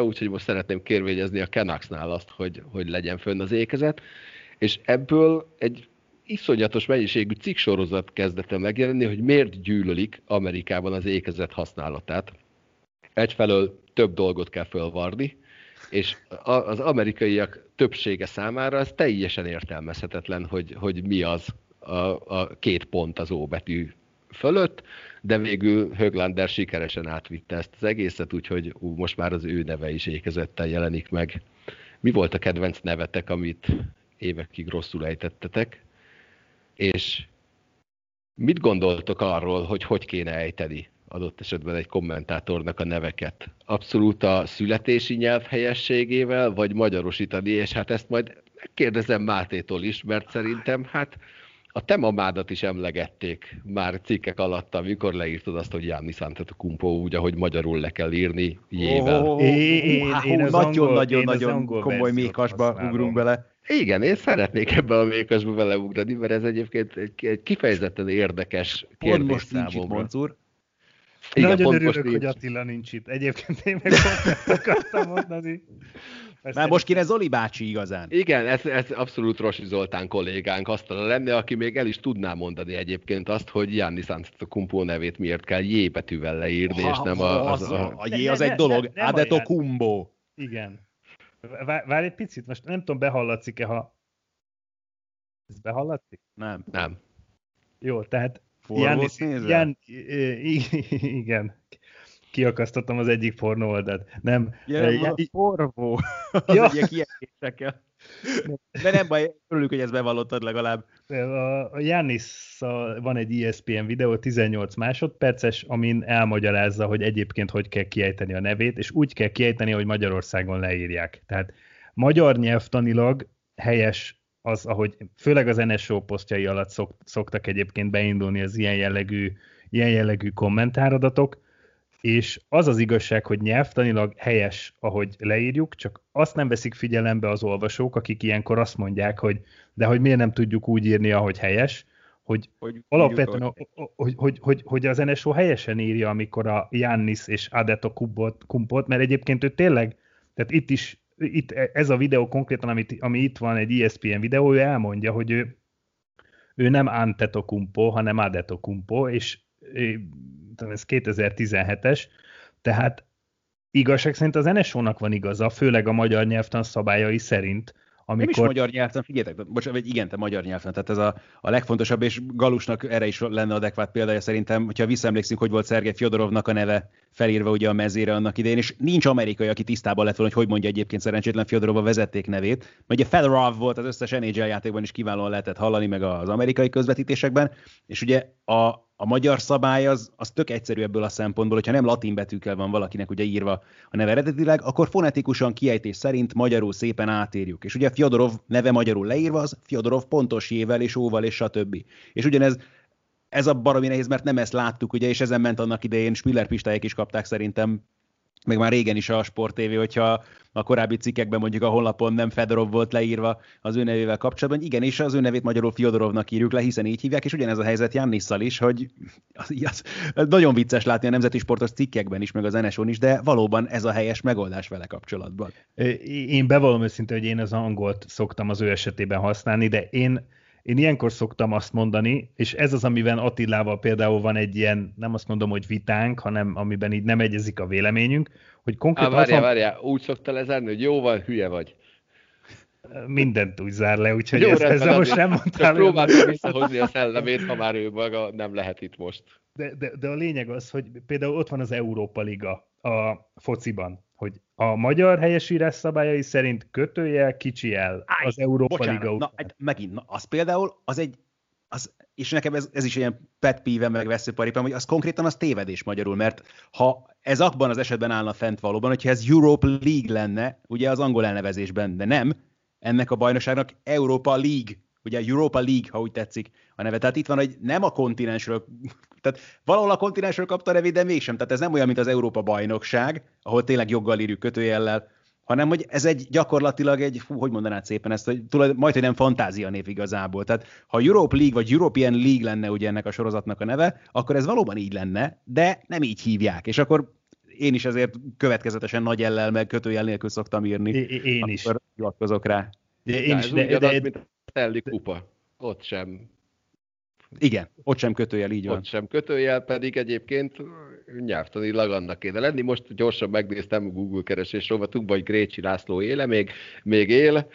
úgyhogy most szeretném kérvényezni a Canucksnál azt, hogy, hogy legyen fönn az ékezet. És ebből egy iszonyatos mennyiségű cikksorozat kezdett el megjelenni, hogy miért gyűlölik Amerikában az ékezet használatát. Egyfelől több dolgot kell fölvarni, és az amerikaiak többsége számára ez teljesen értelmezhetetlen, hogy, hogy mi az a, a két pont az óbetű fölött, de végül Höglander sikeresen átvitte ezt az egészet, úgyhogy ú, most már az ő neve is ékezettel jelenik meg. Mi volt a kedvenc nevetek, amit évekig rosszul ejtettetek? És mit gondoltok arról, hogy hogy kéne ejteni adott esetben egy kommentátornak a neveket? Abszolút a születési nyelv helyességével, vagy magyarosítani, és hát ezt majd kérdezem Mátétól is, mert szerintem hát a te mamádat is emlegették már cikkek alatt, amikor leírtad azt, hogy Jáni Kumpó úgy, ahogy magyarul le kell írni jével. Oh, Nagyon-nagyon-nagyon komoly mékasba ugrunk bele. Igen, én szeretnék ebbe a mékasba beleugrani, mert ez egyébként egy, egy kifejezetten érdekes kérdés pont most számomra. Nincs itt. Igen, Nagyon örülök, hogy Attila nincs itt. Egyébként én meg akartam mondani. Ezt Már most kéne Zoli bácsi igazán. Igen, ez, ez abszolút Rosi Zoltán kollégánk azt lenne, aki még el is tudná mondani egyébként azt, hogy Janni Kumpó nevét miért kell J betűvel leírni, ha, és nem a, az, az, a... A J az ne, egy dolog, ne, Adeto Kumbo. Igen. Várj egy picit, most nem tudom, behallatszik-e, ha... Ez behallatszik? Nem. Nem. Jó, tehát Janis, Jan, igen, kiakasztottam az egyik pornó oldalt. Nem. Ja, a porvó. [laughs] Az ja. ilyen. De nem baj, örülök, hogy ezt bevallottad legalább. A Janis van egy ESPN videó, 18 másodperces, amin elmagyarázza, hogy egyébként hogy kell kiejteni a nevét, és úgy kell kiejteni, hogy Magyarországon leírják. Tehát magyar nyelvtanilag helyes az, ahogy főleg az NSO posztjai alatt szok, szoktak egyébként beindulni az ilyen jellegű, ilyen jellegű kommentáradatok, és az az igazság, hogy nyelvtanilag helyes, ahogy leírjuk, csak azt nem veszik figyelembe az olvasók, akik ilyenkor azt mondják, hogy de hogy miért nem tudjuk úgy írni, ahogy helyes, hogy, hogy alapvetően, hogy, hogy, hogy, hogy, hogy az NSO helyesen írja, amikor a Jannis és Adeto kumpot, kumpot, mert egyébként ő tényleg, tehát itt is, itt ez a videó konkrétan, amit, ami itt van, egy ESPN videó, ő elmondja, hogy ő, ő nem Antetokumpo, hanem Adetokumpo, és ez 2017-es, tehát igazság szerint az NSO-nak van igaza, főleg a magyar nyelvtan szabályai szerint, amikor... Nem is magyar nyelven, figyeljetek, bocsánat, vagy igen, te magyar nyelven, tehát ez a, a legfontosabb, és Galusnak erre is lenne adekvát példája szerintem, hogyha visszaemlékszünk, hogy volt Szergej Fyodorovnak a neve felírva ugye a mezére annak idején, és nincs amerikai, aki tisztában lett volna, hogy hogy mondja egyébként szerencsétlen Fyodorov a vezeték nevét, mert ugye Fedorov volt az összes NHL játékban is kiválóan lehetett hallani, meg az amerikai közvetítésekben, és ugye a, a magyar szabály az, az tök egyszerű ebből a szempontból, hogyha nem latin betűkkel van valakinek ugye írva a neve eredetileg, akkor fonetikusan kiejtés szerint magyarul szépen átírjuk. És ugye Fyodorov neve magyarul leírva, az Fyodorov pontos jével és óval és stb. És ugyanez ez a baromi nehéz, mert nem ezt láttuk, ugye, és ezen ment annak idején, Spiller Pistályek is kapták szerintem meg már régen is a Sport TV, hogyha a korábbi cikkekben mondjuk a honlapon nem Fedorov volt leírva az ő nevével kapcsolatban, igen, és az ő nevét magyarul Fiodorovnak írjuk le, hiszen így hívják, és ugyanez a helyzet Jannisszal is, hogy [laughs] az, az, az nagyon vicces látni a nemzeti sportos cikkekben is, meg az nso is, de valóban ez a helyes megoldás vele kapcsolatban. Én bevallom őszintén, hogy én az angolt szoktam az ő esetében használni, de én én ilyenkor szoktam azt mondani, és ez az, amiben Attilával például van egy ilyen, nem azt mondom, hogy vitánk, hanem amiben így nem egyezik a véleményünk, hogy konkrétan... Á, várjál, van... várjál, úgy szoktál lezárni, hogy jó van, hülye vagy. Mindent úgy zár le, úgyhogy jó, ezt, ezzel most nem mondtál. Próbáltam visszahozni a szellemét, ha már ő maga nem lehet itt most. De, de, de a lényeg az, hogy például ott van az Európa Liga a fociban, hogy a magyar helyesírás szabályai szerint kötőjel, kicsi el az Európa bocsánat, Liga után. Na, megint, na, az például, az egy, az, és nekem ez, ez is ilyen pet peeve meg veszőparipám, hogy az konkrétan az tévedés magyarul, mert ha ez abban az esetben állna fent valóban, hogyha ez Europe League lenne, ugye az angol elnevezésben, de nem, ennek a bajnokságnak Európa League, ugye Europa League, ha úgy tetszik a neve. Tehát itt van, hogy nem a kontinensről, [laughs] tehát valahol a kontinensről kapta a nevét, de mégsem. Tehát ez nem olyan, mint az Európa bajnokság, ahol tényleg joggal írjuk kötőjellel, hanem hogy ez egy gyakorlatilag egy, fú, hogy mondanád szépen ezt, hogy tulajdon, majd, hogy nem fantázia név igazából. Tehát ha Europe League vagy European League lenne ugye ennek a sorozatnak a neve, akkor ez valóban így lenne, de nem így hívják. És akkor én is ezért következetesen nagy ellel, meg kötőjel nélkül szoktam írni. É, én is. Hivatkozok rá. De én is, de, de, de, mint a Stanley Kupa. Ott sem. Igen, ott sem kötőjel, így van. Ott sem kötőjel, pedig egyébként nyelvtanilag annak kéne lenni. Most gyorsan megnéztem a Google keresés rovatunkban, hogy Grécsi László éle, még, még él.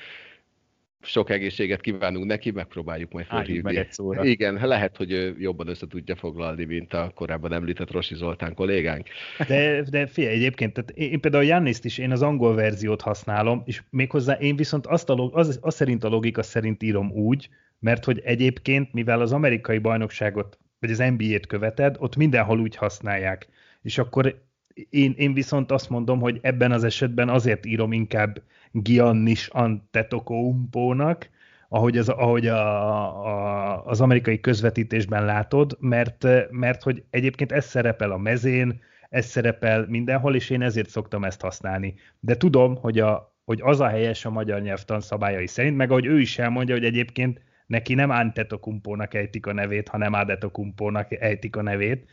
Sok egészséget kívánunk neki, megpróbáljuk majd felhívni. meg egy szóra. Igen, lehet, hogy jobban össze tudja foglalni, mint a korábban említett Rosi Zoltán kollégánk. De, de figyelj, egyébként, tehát én például Janniszt is, én az angol verziót használom, és méghozzá én viszont azt, a, az, az szerint a logika szerint írom úgy, mert hogy egyébként, mivel az amerikai bajnokságot, vagy az NBA-t követed, ott mindenhol úgy használják. És akkor én, én viszont azt mondom, hogy ebben az esetben azért írom inkább Giannis Antetokounmpónak, ahogy, az, ahogy a, a, az amerikai közvetítésben látod, mert, mert hogy egyébként ez szerepel a mezén, ez szerepel mindenhol, és én ezért szoktam ezt használni. De tudom, hogy, a, hogy az a helyes a magyar nyelvtan szabályai szerint, meg ahogy ő is elmondja, hogy egyébként neki nem Antetokumpónak ejtik a nevét, hanem Adetokumpónak ejtik a nevét,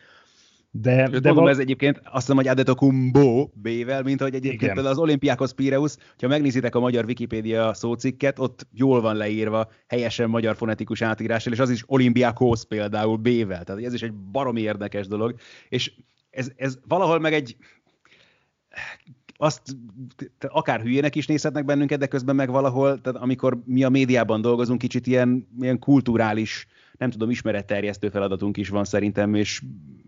de, de mondom, val- ez egyébként azt hiszem, hogy Adetokumbo B-vel, mint hogy egyébként Igen. az Olimpiákos Pireus, ha megnézitek a magyar Wikipédia szócikket, ott jól van leírva helyesen magyar fonetikus átírással, és az is Olimpiákos például B-vel. Tehát ez is egy baromi érdekes dolog. És ez, ez valahol meg egy azt akár hülyének is nézhetnek bennünket, de közben meg valahol, tehát amikor mi a médiában dolgozunk, kicsit ilyen, ilyen kulturális, nem tudom, ismeretterjesztő feladatunk is van szerintem, és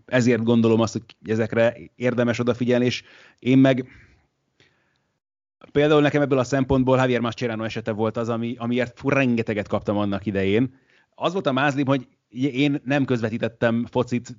ezért gondolom azt, hogy ezekre érdemes odafigyelni, és én meg például nekem ebből a szempontból Javier Mascherano esete volt az, ami, amiért fú, rengeteget kaptam annak idején. Az volt a mázlim, hogy én nem közvetítettem focit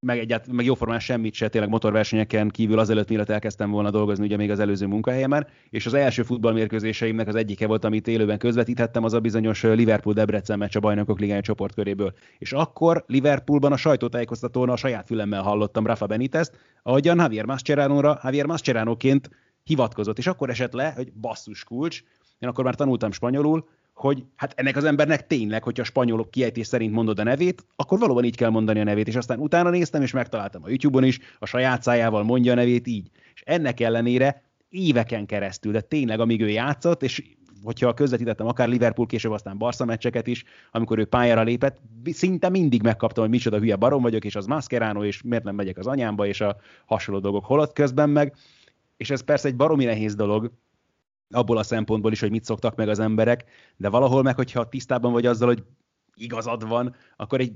meg, egyált, meg jóformán semmit se, tényleg motorversenyeken kívül azelőtt, mielőtt elkezdtem volna dolgozni, ugye még az előző munkahelyemen, és az első futballmérkőzéseimnek az egyike volt, amit élőben közvetíthettem, az a bizonyos Liverpool-Debrecen meccs a bajnokok ligája csoportköréből. És akkor Liverpoolban a sajtótájékoztatón a saját fülemmel hallottam Rafa Benitez, ahogyan Javier Mascherano-ra, Javier Mascherano-ként hivatkozott, és akkor esett le, hogy basszus kulcs, én akkor már tanultam spanyolul, hogy hát ennek az embernek tényleg, hogyha a spanyolok kiejtés szerint mondod a nevét, akkor valóban így kell mondani a nevét, és aztán utána néztem, és megtaláltam a YouTube-on is, a saját szájával mondja a nevét így. És ennek ellenére éveken keresztül, de tényleg amíg ő játszott, és hogyha közvetítettem akár Liverpool, később aztán Barca meccseket is, amikor ő pályára lépett, szinte mindig megkaptam, hogy micsoda hülye barom vagyok, és az Mascherano, és miért nem megyek az anyámba, és a hasonló dolgok holott közben meg. És ez persze egy baromi nehéz dolog, abból a szempontból is, hogy mit szoktak meg az emberek, de valahol meg, hogyha tisztában vagy azzal, hogy igazad van, akkor egy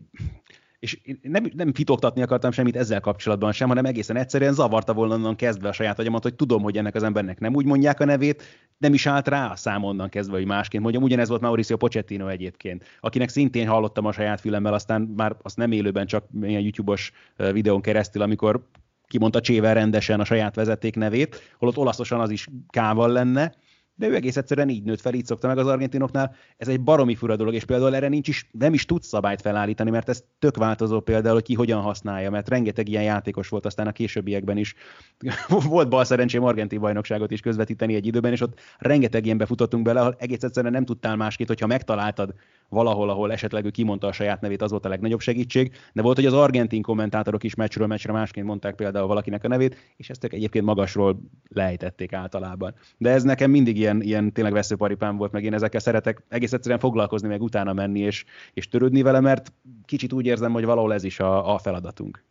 és nem, nem fitoktatni akartam semmit ezzel kapcsolatban sem, hanem egészen egyszerűen zavarta volna onnan kezdve a saját agyamat, hogy tudom, hogy ennek az embernek nem úgy mondják a nevét, nem is állt rá a szám onnan kezdve, hogy másként mondjam. Ugyanez volt Mauricio Pochettino egyébként, akinek szintén hallottam a saját fülemmel, aztán már azt nem élőben, csak ilyen YouTube-os videón keresztül, amikor kimondta Csével rendesen a saját vezeték nevét, holott olaszosan az is kával lenne, de ő egész egyszerűen így nőtt fel, így szokta meg az argentinoknál. Ez egy baromi fura dolog, és például erre nincs is, nem is tudsz szabályt felállítani, mert ez tök változó például, hogy ki hogyan használja, mert rengeteg ilyen játékos volt aztán a későbbiekben is. [laughs] volt bal szerencsém argentin bajnokságot is közvetíteni egy időben, és ott rengeteg ilyen befutottunk bele, ahol egész egyszerűen nem tudtál másként, hogyha megtaláltad valahol, ahol esetleg ő kimondta a saját nevét, az volt a legnagyobb segítség, de volt, hogy az argentin kommentátorok is meccsről meccsre másként mondták például valakinek a nevét, és ezt egyébként magasról lejtették általában. De ez nekem mindig ilyen, ilyen tényleg veszőparipám volt, meg én ezekkel szeretek egész egyszerűen foglalkozni, meg utána menni és, és törődni vele, mert kicsit úgy érzem, hogy valahol ez is a, a feladatunk.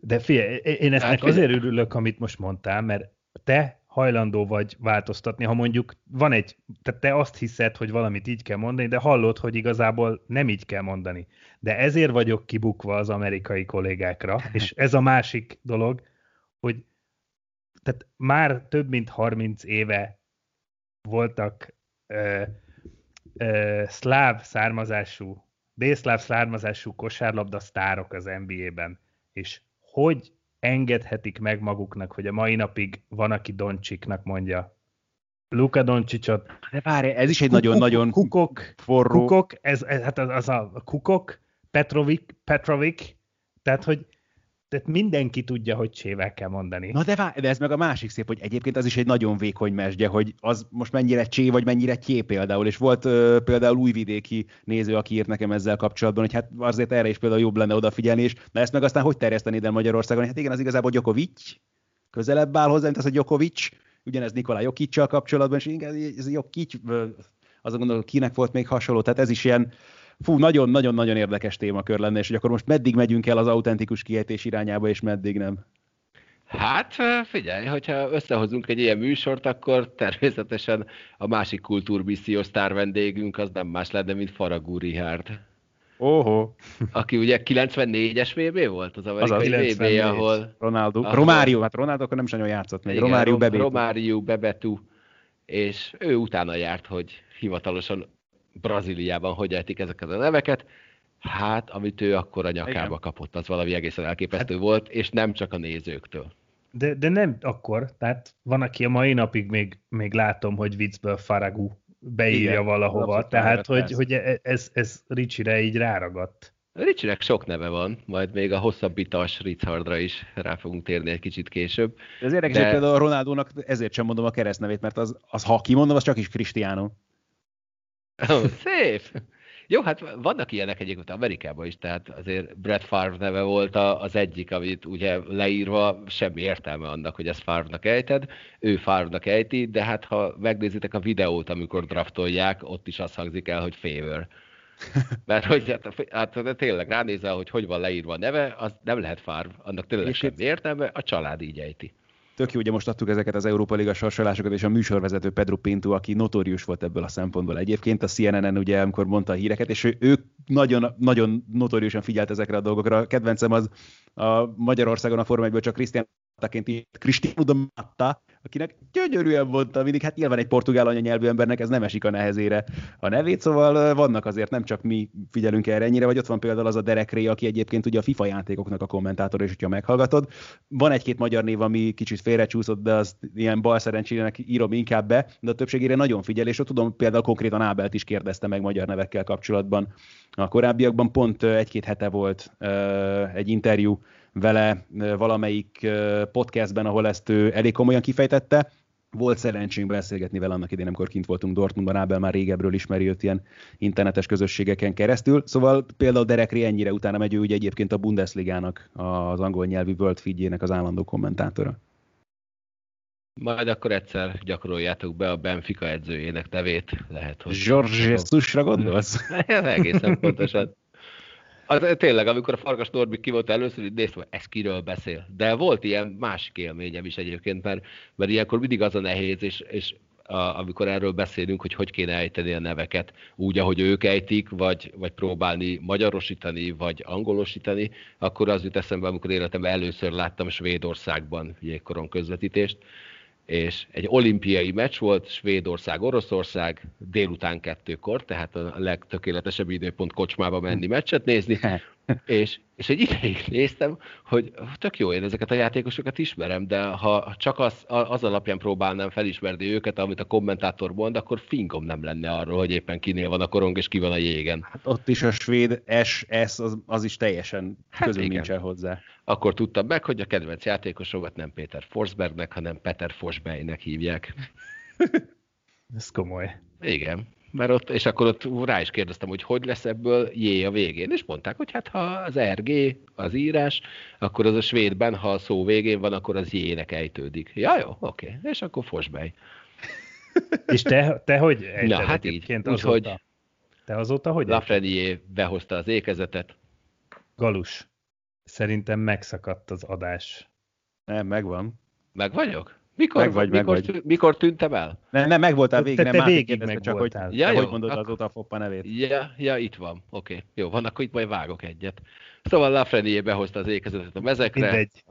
De figyelj, én ezt hát, azért örülök, amit most mondtál, mert te hajlandó vagy változtatni, ha mondjuk van egy, tehát te azt hiszed, hogy valamit így kell mondani, de hallod, hogy igazából nem így kell mondani. De ezért vagyok kibukva az amerikai kollégákra, [laughs] és ez a másik dolog, hogy tehát már több mint 30 éve voltak ö, ö, szláv származású, délszláv származású kosárlabda sztárok az NBA-ben, és hogy engedhetik meg maguknak, hogy a mai napig van, aki Doncsiknak mondja. Luka Doncsicsot. De várj, ez is egy nagyon-nagyon kukok, forró. Kukok, ez, ez, hát az, az a kukok, Petrovic, Petrovic, tehát hogy tehát mindenki tudja, hogy csével kell mondani. Na de, vá- de ez meg a másik szép, hogy egyébként az is egy nagyon vékony mesdje, hogy az most mennyire csé, vagy mennyire tyé például. És volt ö, például újvidéki néző, aki írt nekem ezzel kapcsolatban, hogy hát azért erre is például jobb lenne odafigyelni, és na ezt meg aztán hogy terjeszteni ide Magyarországon? Hát igen, az igazából Gyokovics, közelebb áll hozzá, mint az a Gyokovics, ugyanez Nikolaj Jokicsal kapcsolatban, és igen, ez Jokic, azon gondolom, kinek volt még hasonló, tehát ez is ilyen, fú, nagyon-nagyon-nagyon érdekes témakör lenne, és hogy akkor most meddig megyünk el az autentikus kiejtés irányába, és meddig nem? Hát figyelj, hogyha összehozunk egy ilyen műsort, akkor természetesen a másik kultúrbissziós sztár vendégünk az nem más lenne, mint Faragú Richard. Oho. Aki ugye 94-es VB volt az amerikai az VB, ahol... Ronaldo. Ahol... Romário, hát Ronaldo akkor nem is nagyon játszott még. Igen, Romário Bebetu. Romário Bebetu. És ő utána járt, hogy hivatalosan Brazíliában hogy ejtik ezeket a neveket, hát amit ő akkor a nyakába Igen. kapott, az valami egészen elképesztő hát, volt, és nem csak a nézőktől. De, de nem akkor, tehát van, aki a mai napig még, még látom, hogy viccből Faragu beírja Igen, valahova, tehát hogy, hogy e, ez, ez Ricsire így ráragadt. Ricsinek sok neve van, majd még a hosszabbítas Richardra is rá fogunk térni egy kicsit később. Ez érdekes, de... hogy például a Ronaldónak ezért sem mondom a keresztnevét, mert az, az ha kimondom, az csak is Cristiano. [laughs] Szép! Jó, hát vannak ilyenek egyébként Amerikában is, tehát azért Brett Favre neve volt az egyik, amit ugye leírva semmi értelme annak, hogy ezt Favre-nak ejted, ő Favre-nak ejti, de hát ha megnézitek a videót, amikor draftolják, ott is azt hangzik el, hogy favor. [laughs] Mert hogy hát, hát tényleg ránézel, hogy hogy van leírva a neve, az nem lehet Favre, annak tényleg semmi értelme, a család így ejti tök jó, ugye most adtuk ezeket az Európa Liga sorsolásokat, és a műsorvezető Pedro Pinto, aki notórius volt ebből a szempontból egyébként, a CNN-en ugye, amikor mondta a híreket, és ő, ő nagyon, nagyon notóriusan figyelt ezekre a dolgokra. Kedvencem az a Magyarországon a Forma csak Krisztián Mattaként írt Cristiano Matta, akinek gyönyörűen mondta mindig, hát nyilván egy portugál anyanyelvű embernek ez nem esik a nehezére a nevét, szóval vannak azért nem csak mi figyelünk erre ennyire, vagy ott van például az a Derek Ray, aki egyébként ugye a FIFA játékoknak a kommentátor, és hogyha meghallgatod. Van egy-két magyar név, ami kicsit félrecsúszott, de az ilyen bal szerencsének írom inkább be, de a többségére nagyon figyel, és ott tudom, például konkrétan Ábelt is kérdezte meg magyar nevekkel kapcsolatban. A korábbiakban pont egy-két hete volt egy interjú vele valamelyik podcastben, ahol ezt ő elég komolyan kifejtette, volt szerencsénk beszélgetni vele annak idén, amikor kint voltunk Dortmundban, Ábel már régebről ismeri őt ilyen internetes közösségeken keresztül. Szóval például Derek Ray ennyire utána megy, ő ugye egyébként a Bundesligának, az angol nyelvű World Feedjének az állandó kommentátora. Majd akkor egyszer gyakoroljátok be a Benfica edzőjének nevét, lehet, hogy... George Jesusra gondolsz? [laughs] Egészen pontosan. Az, tényleg, amikor a Farkas Norbi ki volt először, így néztem, hogy ez kiről beszél. De volt ilyen másik élményem is egyébként, mert, mert ilyenkor mindig az a nehéz, és, és a, amikor erről beszélünk, hogy hogy kéne ejteni a neveket, úgy, ahogy ők ejtik, vagy, vagy próbálni magyarosítani, vagy angolosítani, akkor az jut eszembe, amikor életemben először láttam Svédországban jégkoron közvetítést, és egy olimpiai meccs volt, Svédország-Oroszország, délután kettőkor, tehát a legtökéletesebb időpont kocsmába menni meccset nézni, és, és egy ideig néztem, hogy tök jó, én ezeket a játékosokat ismerem, de ha csak az, az alapján próbálnám felismerni őket, amit a kommentátor mond, akkor fingom nem lenne arról, hogy éppen kinél van a korong, és ki van a jégen. Hát ott is a svéd SS, az, az is teljesen hát közül igen. nincsen hozzá. Akkor tudtam meg, hogy a kedvenc játékosomat nem Péter Forsbergnek, hanem Peter Forsbergnek hívják. Ez komoly. Igen mert ott, és akkor ott rá is kérdeztem, hogy hogy lesz ebből J a végén, és mondták, hogy hát ha az RG az írás, akkor az a svédben, ha a szó végén van, akkor az J-nek ejtődik. Ja, jó, oké, okay. és akkor Fosbej. [laughs] és te, te hogy ejted Na, hát így, úgyhogy te azóta hogy Lafrenié behozta az ékezetet. Galus, szerintem megszakadt az adás. Nem, megvan. Meg vagyok? Mikor, meg vagy, mikor, meg vagy. mikor tűntem el? Ne, nem, meg voltál végig, te, te nem végig meg csak, hogy, ja, jó, hogy mondod akkor... azóta a Foppa nevét. Ja, ja, itt van. Oké, okay. jó, van, akkor itt majd vágok egyet. Szóval Lafrenié behozta az ékezetet a mezekre. Mindegy.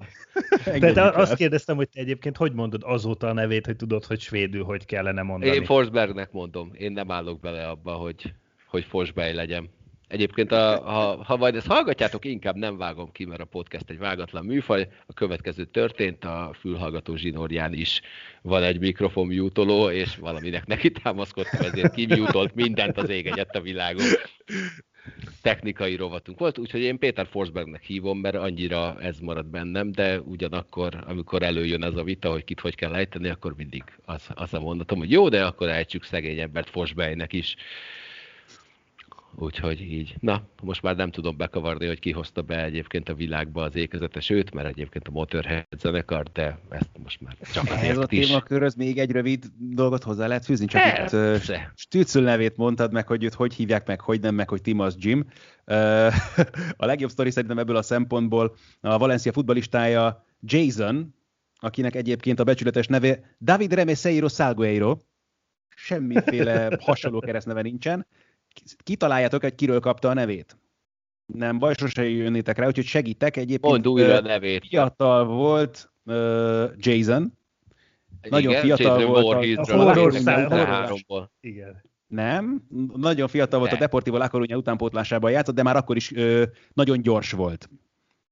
[laughs] Tehát azt kérdeztem, hogy te egyébként hogy mondod azóta a nevét, hogy tudod, hogy svédül hogy kellene mondani. Én Forsbergnek mondom. Én nem állok bele abba, hogy, hogy Forsberg legyen. Egyébként, a, ha, ha majd ezt hallgatjátok, inkább nem vágom ki, mert a podcast egy vágatlan műfaj. A következő történt, a fülhallgató zsinórján is van egy mikrofon mutoló, és valaminek neki támaszkodtam, ezért kimjutolt mindent az ég egyet a világon. Technikai rovatunk volt, úgyhogy én Péter Forsbergnek hívom, mert annyira ez marad bennem, de ugyanakkor, amikor előjön ez a vita, hogy kit hogy kell ejteni, akkor mindig az a mondatom, hogy jó, de akkor ejtsük szegény embert Forsbergnek is úgyhogy így. Na, most már nem tudom bekavarni, hogy ki hozta be egyébként a világba az ékezetes őt, mert egyébként a Motorhead zenekar, de ezt most már csak Ez a témakörhöz még egy rövid dolgot hozzá lehet fűzni, csak Persze. itt uh, Stützl nevét mondtad meg, hogy őt hogy hívják meg, hogy nem meg, hogy Timas Jim. Uh, [laughs] a legjobb sztori szerintem ebből a szempontból a Valencia futbalistája Jason, akinek egyébként a becsületes neve David Remeseiro Salgueiro, semmiféle [laughs] hasonló keresztneve nincsen, kitaláljátok, hogy kiről kapta a nevét. Nem baj, sose jönnétek rá, úgyhogy segítek. Egyébként Mondd újra a nevét. Fiatal volt uh, Jason. Nagyon Igen, fiatal Jason volt. A, horror, horror, Igen. Nem, nagyon fiatal volt de. a Deportivo La Coruña utánpótlásában játszott, de már akkor is ö, nagyon gyors volt.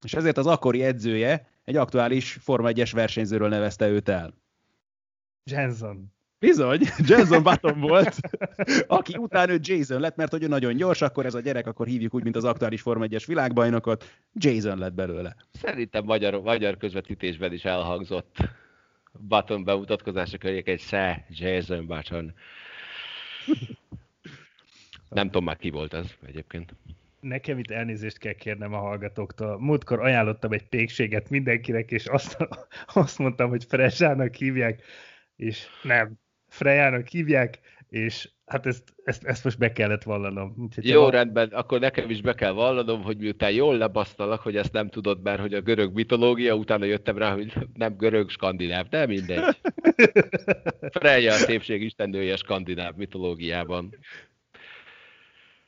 És ezért az akkori edzője egy aktuális Forma 1-es versenyzőről nevezte őt el. Jenson. Bizony, Jason Button volt, [laughs] aki utána ő Jason lett, mert hogy ő nagyon gyors, akkor ez a gyerek, akkor hívjuk úgy, mint az aktuális Forma 1-es világbajnokot, Jason lett belőle. Szerintem magyar, magyar közvetítésben is elhangzott Button bemutatkozása környék egy se Jason Button. Nem tudom már ki volt ez egyébként. Nekem itt elnézést kell kérnem a hallgatóktól. Múltkor ajánlottam egy pékséget mindenkinek, és azt, azt mondtam, hogy Fresának hívják, és nem, Frejának hívják, és hát ezt, ezt, ezt most be kellett vallanom. Úgyhogy Jó, a... rendben, akkor nekem is be kell vallanom, hogy miután jól lebasztalak, hogy ezt nem tudod már, hogy a görög mitológia, utána jöttem rá, hogy [laughs] nem görög, skandináv, de mindegy. [laughs] Freja a szépség istennője skandináv mitológiában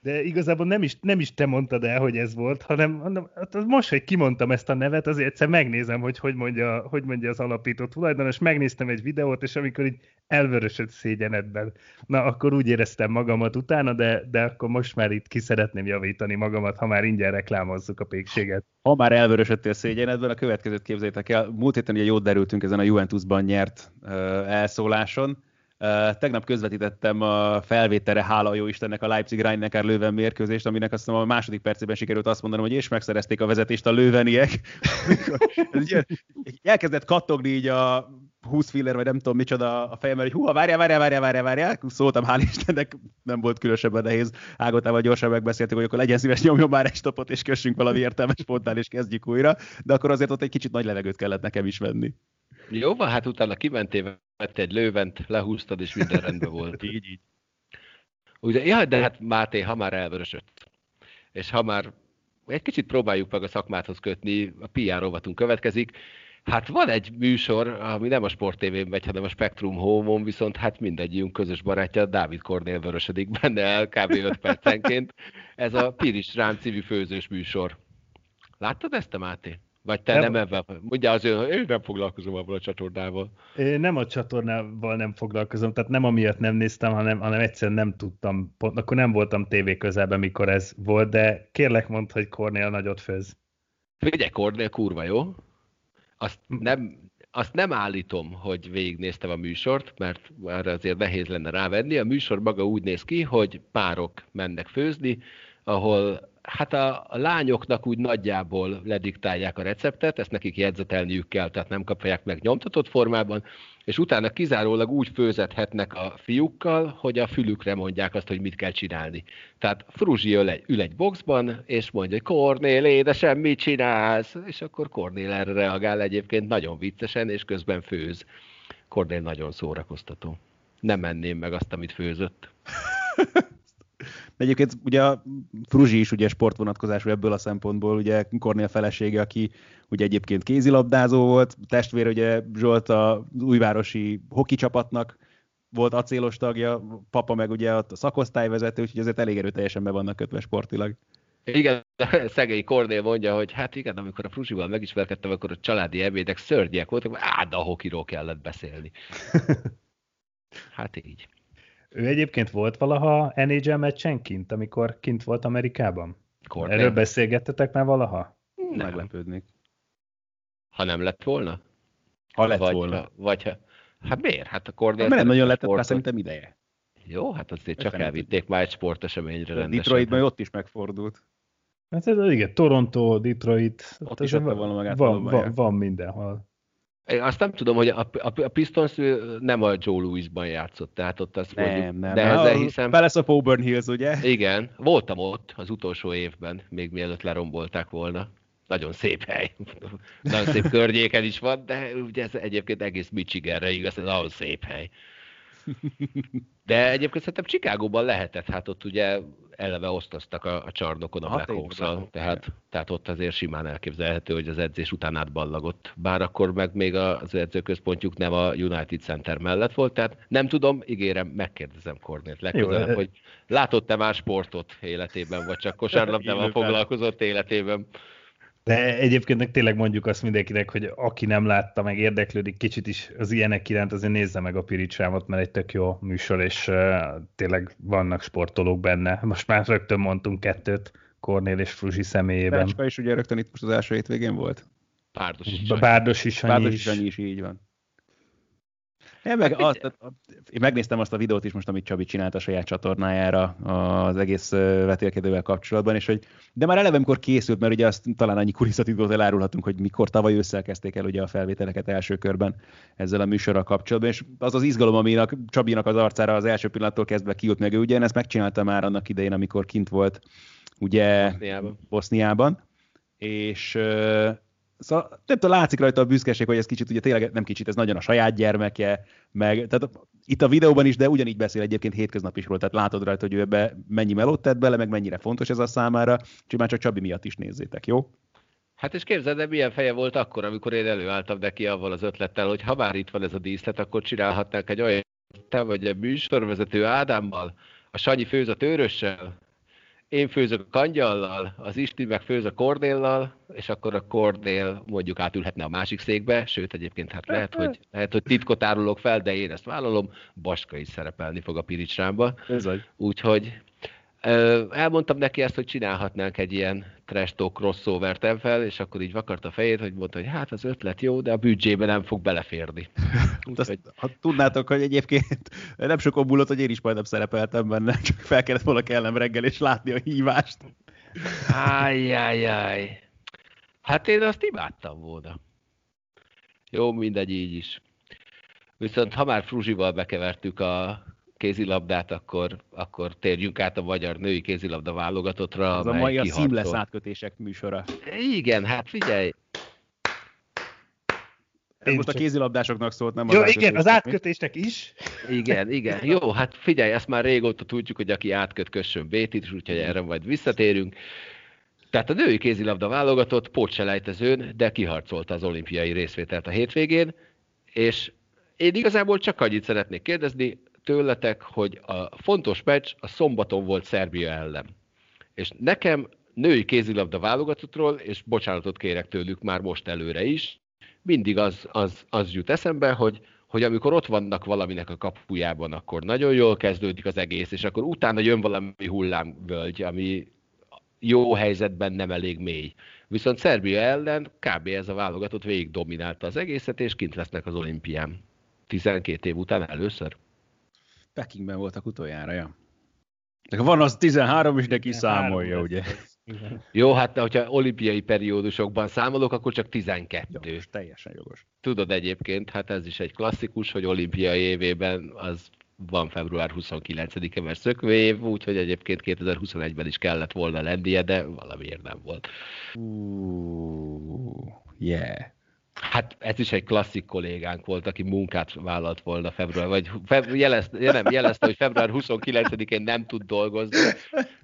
de igazából nem is, nem is te mondtad el, hogy ez volt, hanem, hanem hát most, hogy kimondtam ezt a nevet, azért egyszer megnézem, hogy hogy mondja, hogy mondja az alapító tulajdonos, megnéztem egy videót, és amikor így elvörösödt szégyenedben, na akkor úgy éreztem magamat utána, de, de akkor most már itt ki szeretném javítani magamat, ha már ingyen reklámozzuk a pékséget. Ha már elvörösödtél szégyenedben, a következőt képzeljétek el. Múlt héten ugye jót derültünk ezen a Juventusban nyert uh, elszóláson, tegnap közvetítettem a felvételre, hála a jó Istennek a Leipzig Rhein-Neckar Löwen mérkőzést, aminek azt mondom, a második percében sikerült azt mondanom, hogy és megszerezték a vezetést a lőveniek. [laughs] elkezdett kattogni így a 20 filler, vagy nem tudom micsoda a fejemben, hogy hú, várjál, várjál, várjál, várjál, várjál, szóltam, hál' Istennek, nem volt különösebben nehéz. Ágotával gyorsan megbeszéltük, hogy akkor legyen szíves, nyomjon már egy stopot, és kössünk valami értelmes pontnál, és kezdjük újra, de akkor azért ott egy kicsit nagy levegőt kellett nekem is venni. Jó, van, hát utána kimentél, vett egy lővent, lehúztad, és minden rendben volt. [laughs] így, így. Ugye, ja, de hát Máté, ha már elvörösött, és ha már egy kicsit próbáljuk meg a szakmáthoz kötni, a PR rovatunk következik. Hát van egy műsor, ami nem a Sport tv megy, hanem a Spectrum Home-on, viszont hát mindegyünk közös barátja, Dávid Kornél vörösödik benne el kb. 5 percenként. Ez a Piris Rán című főzős műsor. Láttad ezt a Máté? Vagy te nem, nem ebben? Mondja azért, én nem foglalkozom abban a csatornával. Nem a csatornával nem foglalkozom, tehát nem amiatt nem néztem, hanem, hanem egyszerűen nem tudtam, pont, akkor nem voltam tévé közelben, mikor ez volt, de kérlek mondd, hogy Kornél nagyot főz. Figyelj, Kornél kurva jó. Azt nem, azt nem állítom, hogy végignéztem a műsort, mert erre azért nehéz lenne rávenni. A műsor maga úgy néz ki, hogy párok mennek főzni, ahol hát a, lányoknak úgy nagyjából lediktálják a receptet, ezt nekik jegyzetelniük kell, tehát nem kapják meg nyomtatott formában, és utána kizárólag úgy főzethetnek a fiúkkal, hogy a fülükre mondják azt, hogy mit kell csinálni. Tehát Fruzsi ül egy, ül egy boxban, és mondja, hogy Kornél, édesem, mit csinálsz? És akkor Kornél erre reagál egyébként nagyon viccesen, és közben főz. Kornél nagyon szórakoztató. Nem menném meg azt, amit főzött. [laughs] De egyébként ugye a Fruzsi is ugye sportvonatkozású ebből a szempontból, ugye Kornél felesége, aki ugye egyébként kézilabdázó volt, testvér ugye Zsolt az újvárosi hoki csapatnak volt acélos tagja, papa meg ugye a szakosztályvezető, úgyhogy azért elég erőteljesen be vannak kötve sportilag. Igen, [laughs] szegény Kornél mondja, hogy hát igen, amikor a Fruzsival megismerkedtem, akkor a családi ebédek szörnyek voltak, át a hokiról kellett beszélni. [laughs] Hát így. Ő egyébként volt valaha NHL meccsen kint, amikor kint volt Amerikában? Kornél. Erről beszélgettetek már valaha? Nem. Meglepődnék. Ha nem lett volna? Ha lett vagy, volna. Vagy ha... Hát miért? Hát a Kornél... Hát, nem nagyon lett, már szerintem ideje. Jó, hát azért csak elvitték már egy sporteseményre rendesen. Detroitban ott is megfordult. Hát ez igen, Toronto, Detroit, ott is magát van, van, van mindenhol. Én azt nem tudom, hogy a, a, a Pistons nem a Joe Louisban játszott, tehát ott azt nem, mondjuk, nem, ezzel hiszem... Palace of Auburn Hills, ugye? Igen, voltam ott az utolsó évben, még mielőtt lerombolták volna. Nagyon szép hely. nagyon szép környéken is van, de ugye ez egyébként egész Michiganre igaz, ez nagyon szép hely. De egyébként szerintem Csikágóban lehetett, hát ott ugye eleve osztoztak a, a csarnokon a Black hawks tehát, tehát ott azért simán elképzelhető, hogy az edzés után átballagott. Bár akkor meg még az edzőközpontjuk nem a United Center mellett volt, tehát nem tudom, ígérem, megkérdezem Kornélt legközelebb, Jó, hogy látott-e már sportot életében, vagy csak [laughs] kosárlabdával foglalkozott életében. De egyébként tényleg mondjuk azt mindenkinek, hogy aki nem látta, meg érdeklődik kicsit is az ilyenek iránt, azért nézze meg a Piricsámot, mert egy tök jó műsor, és uh, tényleg vannak sportolók benne. Most már rögtön mondtunk kettőt Kornél és Fruzsi személyében. Becska is ugye rögtön itt most az első hétvégén volt? Bárdos is. Bárdos is, Bárdos is, is, így van. Én, meg azt, én megnéztem azt a videót is most, amit Csabi csinált a saját csatornájára az egész vetélkedővel kapcsolatban, és hogy, de már eleve, amikor készült, mert ugye azt talán annyi kulisszatitkot elárulhatunk, hogy mikor tavaly ősszel kezdték el ugye a felvételeket első körben ezzel a műsorral kapcsolatban, és az az izgalom, aminek Csabinak az arcára az első pillanattól kezdve kijött meg, ő ugye ezt megcsinálta már annak idején, amikor kint volt ugye Boszniában, Boszniában és Szóval nem tudom, látszik rajta a büszkeség, hogy ez kicsit, ugye tényleg nem kicsit, ez nagyon a saját gyermeke, meg, tehát itt a videóban is, de ugyanígy beszél egyébként hétköznap is róla, tehát látod rajta, hogy ő ebbe mennyi melót tett bele, meg mennyire fontos ez a számára, úgyhogy már csak Csabi miatt is nézzétek, jó? Hát és képzeld, de milyen feje volt akkor, amikor én előálltam neki avval az ötlettel, hogy ha már itt van ez a díszlet, akkor csinálhatnánk egy olyan te vagy a műsorvezető Ádámmal, a Sanyi főzött őrössel, én főzök a kangyallal, az Isti meg főz a Kornéllal, és akkor a Kornél mondjuk átülhetne a másik székbe, sőt egyébként hát lehet, hogy, lehet, hogy titkot árulok fel, de én ezt vállalom, Baska is szerepelni fog a Piricsrámba. Úgyhogy elmondtam neki ezt, hogy csinálhatnánk egy ilyen trash talk crossover fel, és akkor így vakart a fejét, hogy mondta, hogy hát az ötlet jó, de a büdzsébe nem fog beleférni. Úgy, [laughs] Azt, hogy... Ha tudnátok, hogy egyébként [laughs] nem sok múlott, hogy én is majdnem szerepeltem benne, [laughs] csak fel kellett volna kellem reggel és látni a hívást. Ájjájjáj. Hát én azt imádtam volna. Jó, mindegy, így is. Viszont ha már Fruzsival bekevertük a kézilabdát, akkor, akkor térjünk át a magyar női kézilabda válogatottra. Ez a mai a szímlesz átkötések műsora. Igen, hát figyelj, ez most csak... a kézilabdásoknak szólt, nem Jó, az igen, az átkötésnek is. Igen, igen. Jó, hát figyelj, ezt már régóta tudjuk, hogy aki átköt, kössön Bétit, úgyhogy erre majd visszatérünk. Tehát a női kézilabda válogatott pótselejtezőn, de kiharcolta az olimpiai részvételt a hétvégén, és én igazából csak annyit szeretnék kérdezni tőletek, hogy a fontos meccs a szombaton volt Szerbia ellen. És nekem női kézilabda válogatottról, és bocsánatot kérek tőlük már most előre is, mindig az, az, az jut eszembe, hogy, hogy amikor ott vannak valaminek a kapujában, akkor nagyon jól kezdődik az egész, és akkor utána jön valami hullámvölgy, ami jó helyzetben nem elég mély. Viszont Szerbia ellen kb. ez a válogatott végig dominálta az egészet, és kint lesznek az olimpián. 12 év után először. Pekingben voltak utoljára, ja. De van az 13 is, de kiszámolja, ugye? Jó, hát de hogyha olimpiai periódusokban számolok, akkor csak 12. Jogos, teljesen jogos. Tudod egyébként, hát ez is egy klasszikus, hogy olimpiai évében az van február 29-e, mert szökvév, úgyhogy egyébként 2021-ben is kellett volna lennie, de valamiért nem volt. Uh, yeah. Hát ez is egy klasszik kollégánk volt, aki munkát vállalt volna február, vagy feb, jelezte, nem, jelezte, hogy február 29-én nem tud dolgozni,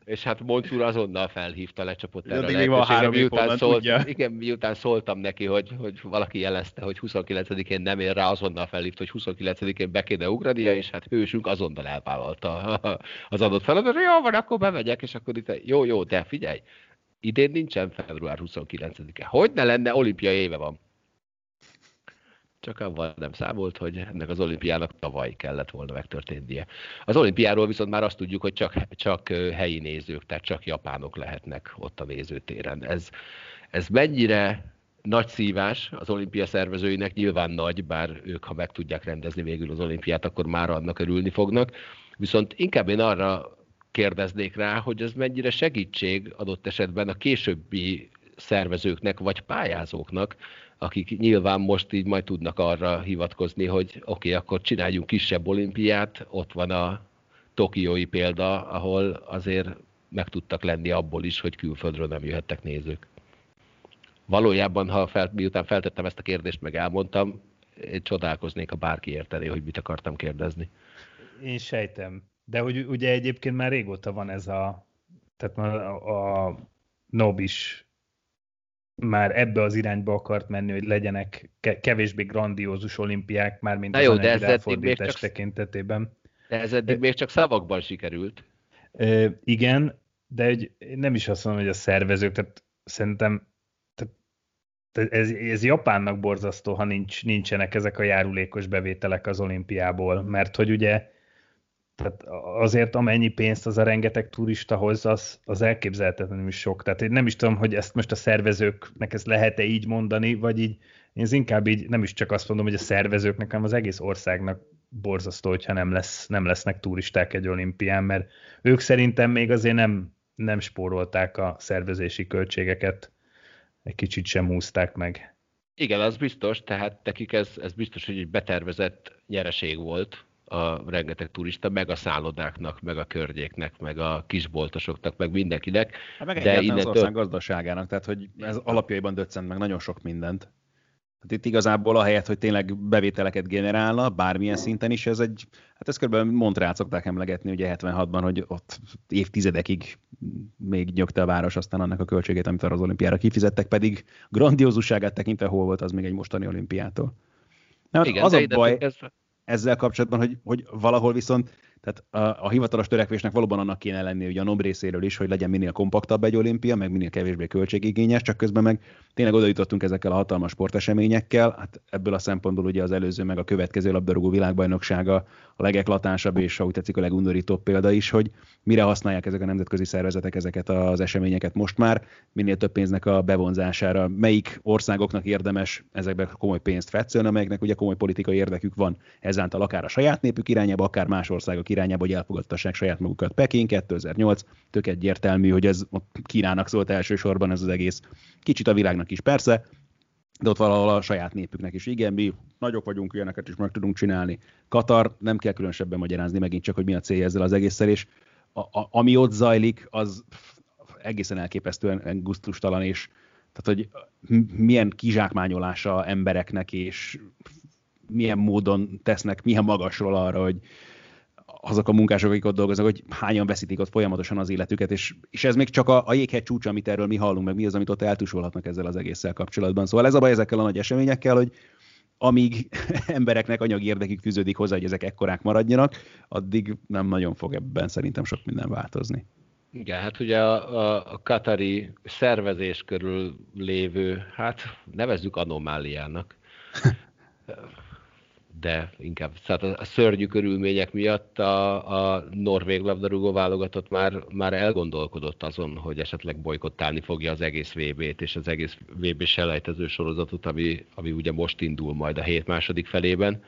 és hát Moncúr azonnal felhívta, lecsapott erre a lehetőségre, miután, szólt, igen, miután szóltam neki, hogy, hogy valaki jelezte, hogy 29-én nem ér rá, azonnal felhívta, hogy 29-én be kéne ugrania, és hát hősünk azonnal elvállalta az adott feladatot, jó van, akkor bemegyek, és akkor itt, jó, jó, de figyelj, idén nincsen február 29-e. Hogy ne lenne, olimpiai éve van csak avval nem számolt, hogy ennek az olimpiának tavaly kellett volna megtörténnie. Az olimpiáról viszont már azt tudjuk, hogy csak, csak helyi nézők, tehát csak japánok lehetnek ott a nézőtéren. Ez, ez mennyire nagy szívás az olimpia szervezőinek, nyilván nagy, bár ők, ha meg tudják rendezni végül az olimpiát, akkor már annak örülni fognak. Viszont inkább én arra kérdeznék rá, hogy ez mennyire segítség adott esetben a későbbi szervezőknek vagy pályázóknak, akik nyilván most így majd tudnak arra hivatkozni, hogy oké, okay, akkor csináljunk kisebb olimpiát, ott van a tokiói példa, ahol azért meg tudtak lenni abból is, hogy külföldről nem jöhettek nézők. Valójában, ha fel, miután feltettem ezt a kérdést, meg elmondtam, én csodálkoznék, ha bárki értené, hogy mit akartam kérdezni. Én sejtem. De hogy ugye egyébként már régóta van ez a, tehát a, a Nobis már ebbe az irányba akart menni, hogy legyenek kevésbé grandiózus olimpiák, már mint Na jó, az de ez csak, tekintetében. De ez eddig még csak szavakban sikerült. E, igen, de hogy nem is azt mondom, hogy a szervezők, tehát szerintem tehát ez, ez Japánnak borzasztó, ha nincs, nincsenek ezek a járulékos bevételek az olimpiából, mert hogy ugye tehát azért amennyi pénzt az a rengeteg turista hoz, az, az elképzelhetetlenül sok. Tehát én nem is tudom, hogy ezt most a szervezőknek ezt lehet-e így mondani, vagy így, én ez inkább így nem is csak azt mondom, hogy a szervezőknek, hanem az egész országnak borzasztó, hogyha nem, lesz, nem lesznek turisták egy olimpián, mert ők szerintem még azért nem, nem spórolták a szervezési költségeket, egy kicsit sem húzták meg. Igen, az biztos, tehát nekik ez, ez biztos, hogy egy betervezett nyereség volt, a rengeteg turista, meg a szállodáknak, meg a környéknek, meg a kisboltosoknak, meg mindenkinek. Hát meg de innen az ország gazdaságának, tehát hogy ez alapjaiban döccent meg nagyon sok mindent. Hát itt igazából a helyet, hogy tényleg bevételeket generálna, bármilyen szinten is, ez egy, hát ezt kb. Montreal szokták emlegetni ugye 76-ban, hogy ott évtizedekig még nyögte a város aztán annak a költségét, amit arra az olimpiára kifizettek, pedig grandiózusságát tekintve hol volt az még egy mostani olimpiától. Nem, Igen, az a baj, kezdve ezzel kapcsolatban, hogy, hogy valahol viszont tehát a, a hivatalos törekvésnek valóban annak kéne lenni ugye a NOB részéről is, hogy legyen minél kompaktabb egy olimpia, meg minél kevésbé költségigényes, csak közben meg tényleg oda jutottunk ezekkel a hatalmas sporteseményekkel. Hát ebből a szempontból ugye az előző meg a következő labdarúgó világbajnoksága a legeklatánsabb és úgy tetszik a legundorítóbb példa is, hogy mire használják ezek a nemzetközi szervezetek ezeket az eseményeket most már, minél több pénznek a bevonzására, melyik országoknak érdemes ezekbe komoly pénzt fetszölni, amelyeknek ugye komoly politikai érdekük van ezáltal akár a saját népük irányába, akár más országok irányába, hogy elfogadtassák saját magukat. Peking 2008, tök egyértelmű, hogy ez Kínának szólt elsősorban ez az egész. Kicsit a világnak is persze, de ott valahol a saját népüknek is. Igen, mi nagyok vagyunk, ilyeneket is meg tudunk csinálni. Katar nem kell különösebben magyarázni megint csak, hogy mi a célja ezzel az egésszel, és a, a, ami ott zajlik, az egészen elképesztően guztustalan, és tehát, hogy milyen kizsákmányolása embereknek, és milyen módon tesznek, milyen magasról arra, hogy azok a munkások, akik ott dolgoznak, hogy hányan veszítik ott folyamatosan az életüket, és, és ez még csak a, a jéghegy csúcsa, amit erről mi hallunk, meg mi az, amit ott eltusolhatnak ezzel az egésszel kapcsolatban. Szóval ez a baj ezekkel a nagy eseményekkel, hogy amíg [laughs] embereknek anyagi érdekük fűződik hozzá, hogy ezek ekkorák maradjanak, addig nem nagyon fog ebben szerintem sok minden változni. Igen, hát ugye a, a, a katari szervezés körül lévő, hát nevezzük anomáliának, [laughs] de inkább tehát a szörnyű körülmények miatt a, a norvég labdarúgó válogatott már, már elgondolkodott azon, hogy esetleg bolykottálni fogja az egész VB-t és az egész VB selejtező sorozatot, ami, ami ugye most indul majd a hét második felében.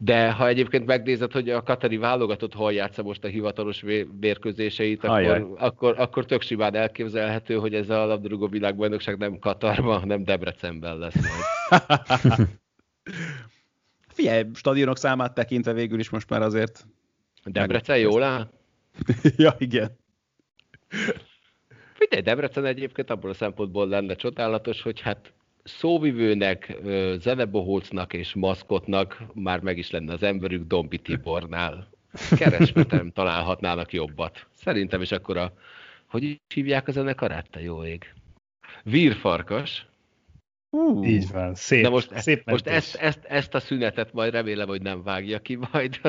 De ha egyébként megnézed, hogy a katari válogatott hol játsza most a hivatalos mérkőzéseit, akkor, akkor, akkor tök simán elképzelhető, hogy ez a labdarúgó világbajnokság nem Katarban, hanem Debrecenben lesz majd. [laughs] Figyelj, stadionok számát tekintve végül is most már azért... Debrecen jól áll? [laughs] ja, igen. Figyelj, Debrecen egyébként abból a szempontból lenne csodálatos, hogy hát szóvivőnek, zenebohócnak és maszkotnak már meg is lenne az emberük Dombi Tibornál. Keresmetem [laughs] találhatnának jobbat. Szerintem is akkor a... Hogy is hívják a zenekarát, te jó ég? Vírfarkas. Uh, Így van, szép. De most, szép most ezt, ezt, ezt a szünetet majd remélem, hogy nem vágja ki majd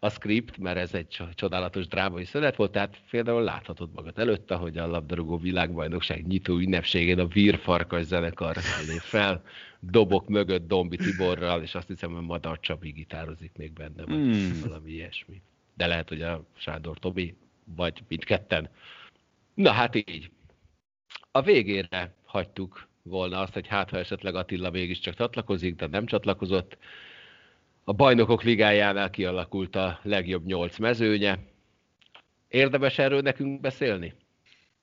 a script, mert ez egy csodálatos drámai szünet volt, tehát például láthatod magad előtt, hogy a labdarúgó világbajnokság nyitó ünnepségén a Vírfarkas zenekar lép fel, dobok mögött Dombi Tiborral, és azt hiszem, hogy Madar Csabi gitározik még benne, vagy hmm. valami ilyesmi. De lehet, hogy a Sándor Tobi, vagy mindketten. Na hát így. A végére hagytuk volna azt, hogy hát ha esetleg Attila mégiscsak csatlakozik, de nem csatlakozott. A bajnokok ligájánál kialakult a legjobb nyolc mezőnye. Érdemes erről nekünk beszélni?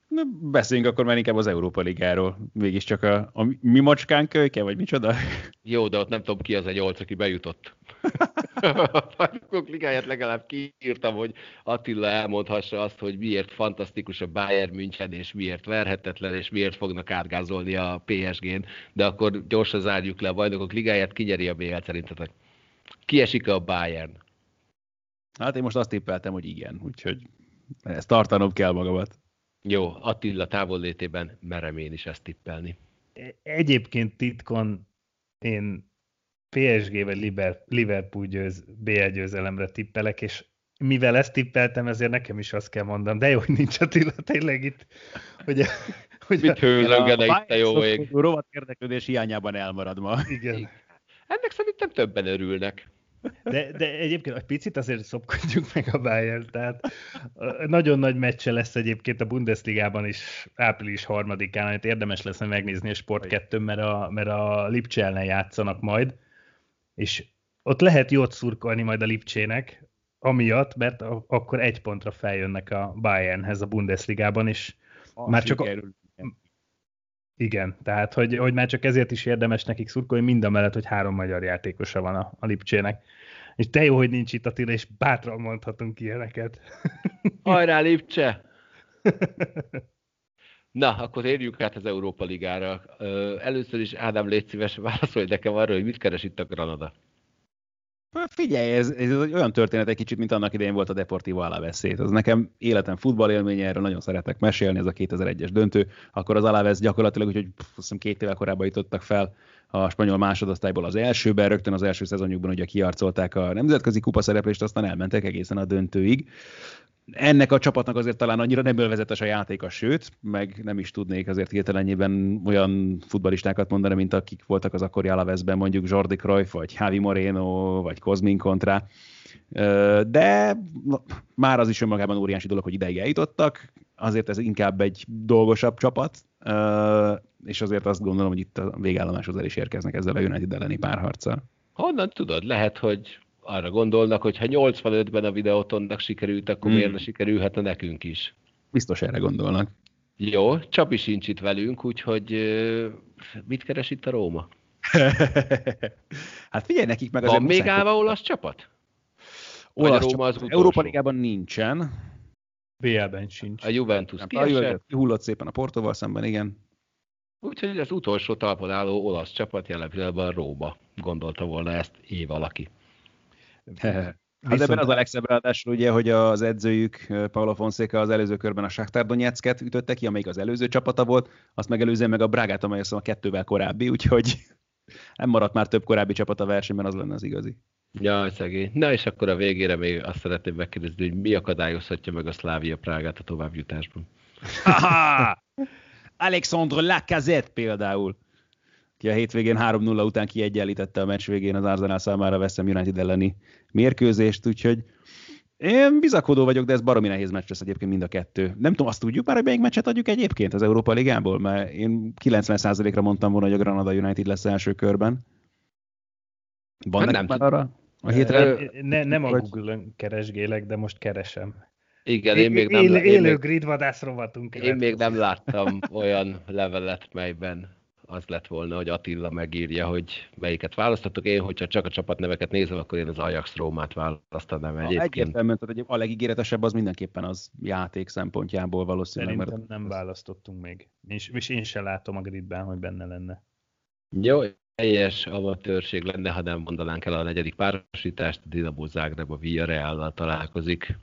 Na, beszéljünk akkor már inkább az Európa Ligáról. Mégiscsak a, a mi macskán kölyke, vagy micsoda? Jó, de ott nem tudom ki az a nyolc, aki bejutott. [laughs] [laughs] a bajnokok ligáját legalább kiírtam, hogy Attila elmondhassa azt, hogy miért fantasztikus a Bayern München, és miért verhetetlen, és miért fognak átgázolni a PSG-n, de akkor gyorsan zárjuk le a bajnokok ligáját, kinyeri a BL szerintetek? Kiesik a Bayern? Hát én most azt tippeltem, hogy igen, úgyhogy ezt tartanom kell magamat. Jó, Attila távollétében merem én is ezt tippelni. Egyébként titkon én PSG vagy Liverpool győz, BL győzelemre tippelek, és mivel ezt tippeltem, ezért nekem is azt kell mondanom, de jó, hogy nincs Attila tényleg itt. Hogy, hogy [laughs] Mit hőzöngene itt, te jó ég. Rovat érdeklődés hiányában elmarad ma. Igen. Ennek szerintem többen örülnek. De, de egyébként egy picit azért szopkodjuk meg a Bayern, tehát nagyon nagy meccse lesz egyébként a Bundesligában is április harmadikán, amit érdemes lesz megnézni a Sport 2 mert a, mert a Lipcse ellen játszanak majd, és ott lehet jót szurkolni majd a Lipcsének, amiatt, mert akkor egy pontra feljönnek a Bayernhez a Bundesligában, és a már csak... A... Igen, tehát hogy, hogy már csak ezért is érdemes nekik szurkolni, mind a mellett, hogy három magyar játékosa van a, a Lipcsének. És te jó, hogy nincs itt Attila, és bátran mondhatunk ilyeneket. Hajrá, Lipcse! [laughs] Na, akkor érjük át az Európa Ligára. Először is Ádám, légy szíves, válaszolj nekem arra, hogy mit keres itt a Granada. Figyelj, ez, ez olyan történet egy kicsit, mint annak idején volt a Deportivo Alaves Ez nekem életem futballélménye, erről nagyon szeretek mesélni, ez a 2001-es döntő. Akkor az Alaves gyakorlatilag, úgyhogy hiszem két évvel korábban jutottak fel a spanyol másodosztályból az elsőben, rögtön az első szezonjukban ugye kiarcolták a nemzetközi kupa szereplést, aztán elmentek egészen a döntőig ennek a csapatnak azért talán annyira nem ölvezetes a játéka, sőt, meg nem is tudnék azért hirtelenjében olyan futbalistákat mondani, mint akik voltak az akkori Alavesben, mondjuk Jordi Cruyff, vagy Javi Moreno, vagy Kozmin Contra. De már az is önmagában óriási dolog, hogy ideig eljutottak, azért ez inkább egy dolgosabb csapat, és azért azt gondolom, hogy itt a végállomáshoz el is érkeznek ezzel a United elleni párharccal. Honnan tudod? Lehet, hogy arra gondolnak, hogy ha 85-ben a videótonnak sikerült, akkor hmm. miért ne sikerülhetne nekünk is? Biztos erre gondolnak. Jó, Csabi sincs itt velünk, úgyhogy mit keres itt a Róma? [laughs] hát figyelj nekik meg az Van még állva olasz csapat? Olasz Róma az Európa Ligában nincsen. BL-ben sincs. A Juventus kiesett. Hullott szépen a Portóval szemben, igen. Úgyhogy az utolsó talpon álló olasz csapat jelen pillanatban Róma. Gondolta volna ezt év valaki. [laughs] Hát ebben az a legszebb ráadásul ugye, hogy az edzőjük Paulo Fonseca az előző körben a Shakhtar Donetsket ütötte ki, amelyik az előző csapata volt, azt megelőzően meg a Brágát, amely azt a kettővel korábbi, úgyhogy [laughs] nem maradt már több korábbi csapat a versenyben, az lenne az igazi. Ja, szegény. Na és akkor a végére még azt szeretném megkérdezni, hogy mi akadályozhatja meg a Szlávia Prágát a továbbjutásban? Alexandre Lacazette például, ki a hétvégén 3-0 után kiegyenlítette a meccs végén az Arsenal számára Ham United elleni mérkőzést, úgyhogy én bizakodó vagyok, de ez baromi nehéz meccs lesz egyébként mind a kettő. Nem tudom, azt tudjuk már, hogy melyik meccset adjuk egyébként az Európa Ligából, mert én 90%-ra mondtam volna, hogy a Granada United lesz első körben. Van hát nem már arra? A hétre... Ne, nem a Google-ön keresgélek, de most keresem. Igen, én még nem... Élő, élő grid vadász rovatunk. Én még nem láttam olyan levelet, melyben az lett volna, hogy Attila megírja, hogy melyiket választhatok. Én, hogyha csak a csapatneveket nézem, akkor én az Ajax Rómát választanám egyébként. Egyértelműen, hogy a legígéretesebb az mindenképpen az játék szempontjából valószínűleg. Szerintem mert... nem választottunk még. És, és én sem látom a gridben, hogy benne lenne. Jó, teljes amatőrség lenne, ha nem mondanánk el a negyedik párosítást, a Dinamo Zágreb a Villarreal-nal találkozik.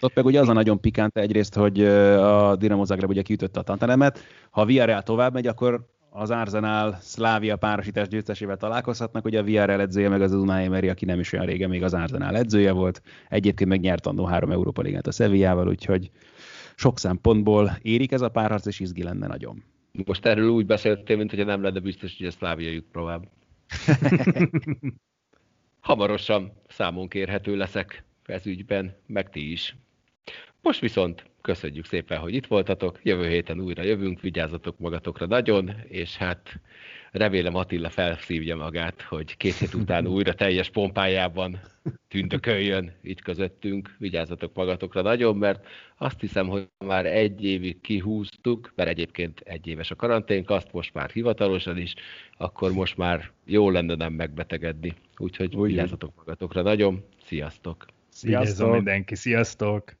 Ott meg ugye az a nagyon pikánt egyrészt, hogy a Dinamo Zagreb ugye kiütötte a Tantanemet. Ha a Villarreal tovább megy, akkor az Arsenal Szlávia párosítás győztesével találkozhatnak, ugye a VRL edzője meg az Unai Emery, aki nem is olyan régen még az Arsenal edzője volt, egyébként meg nyert annó három Európa Ligát a Sevillával, úgyhogy sok szempontból érik ez a párharc, és izgi lenne nagyon. Most erről úgy beszéltél, mint hogy nem lenne biztos, hogy a Szlávia jut tovább. [laughs] Hamarosan számon kérhető leszek ez ügyben, meg ti is. Most viszont köszönjük szépen, hogy itt voltatok, jövő héten újra jövünk, vigyázzatok magatokra nagyon, és hát remélem Attila felszívja magát, hogy két hét után [laughs] újra teljes pompájában tündököljön itt közöttünk, vigyázzatok magatokra nagyon, mert azt hiszem, hogy már egy évig kihúztuk, mert egyébként egy éves a karanténk, azt most már hivatalosan is, akkor most már jó lenne nem megbetegedni. Úgyhogy Úgy vigyázzatok magatokra nagyon, sziasztok! Sziasztok mindenki, sziasztok!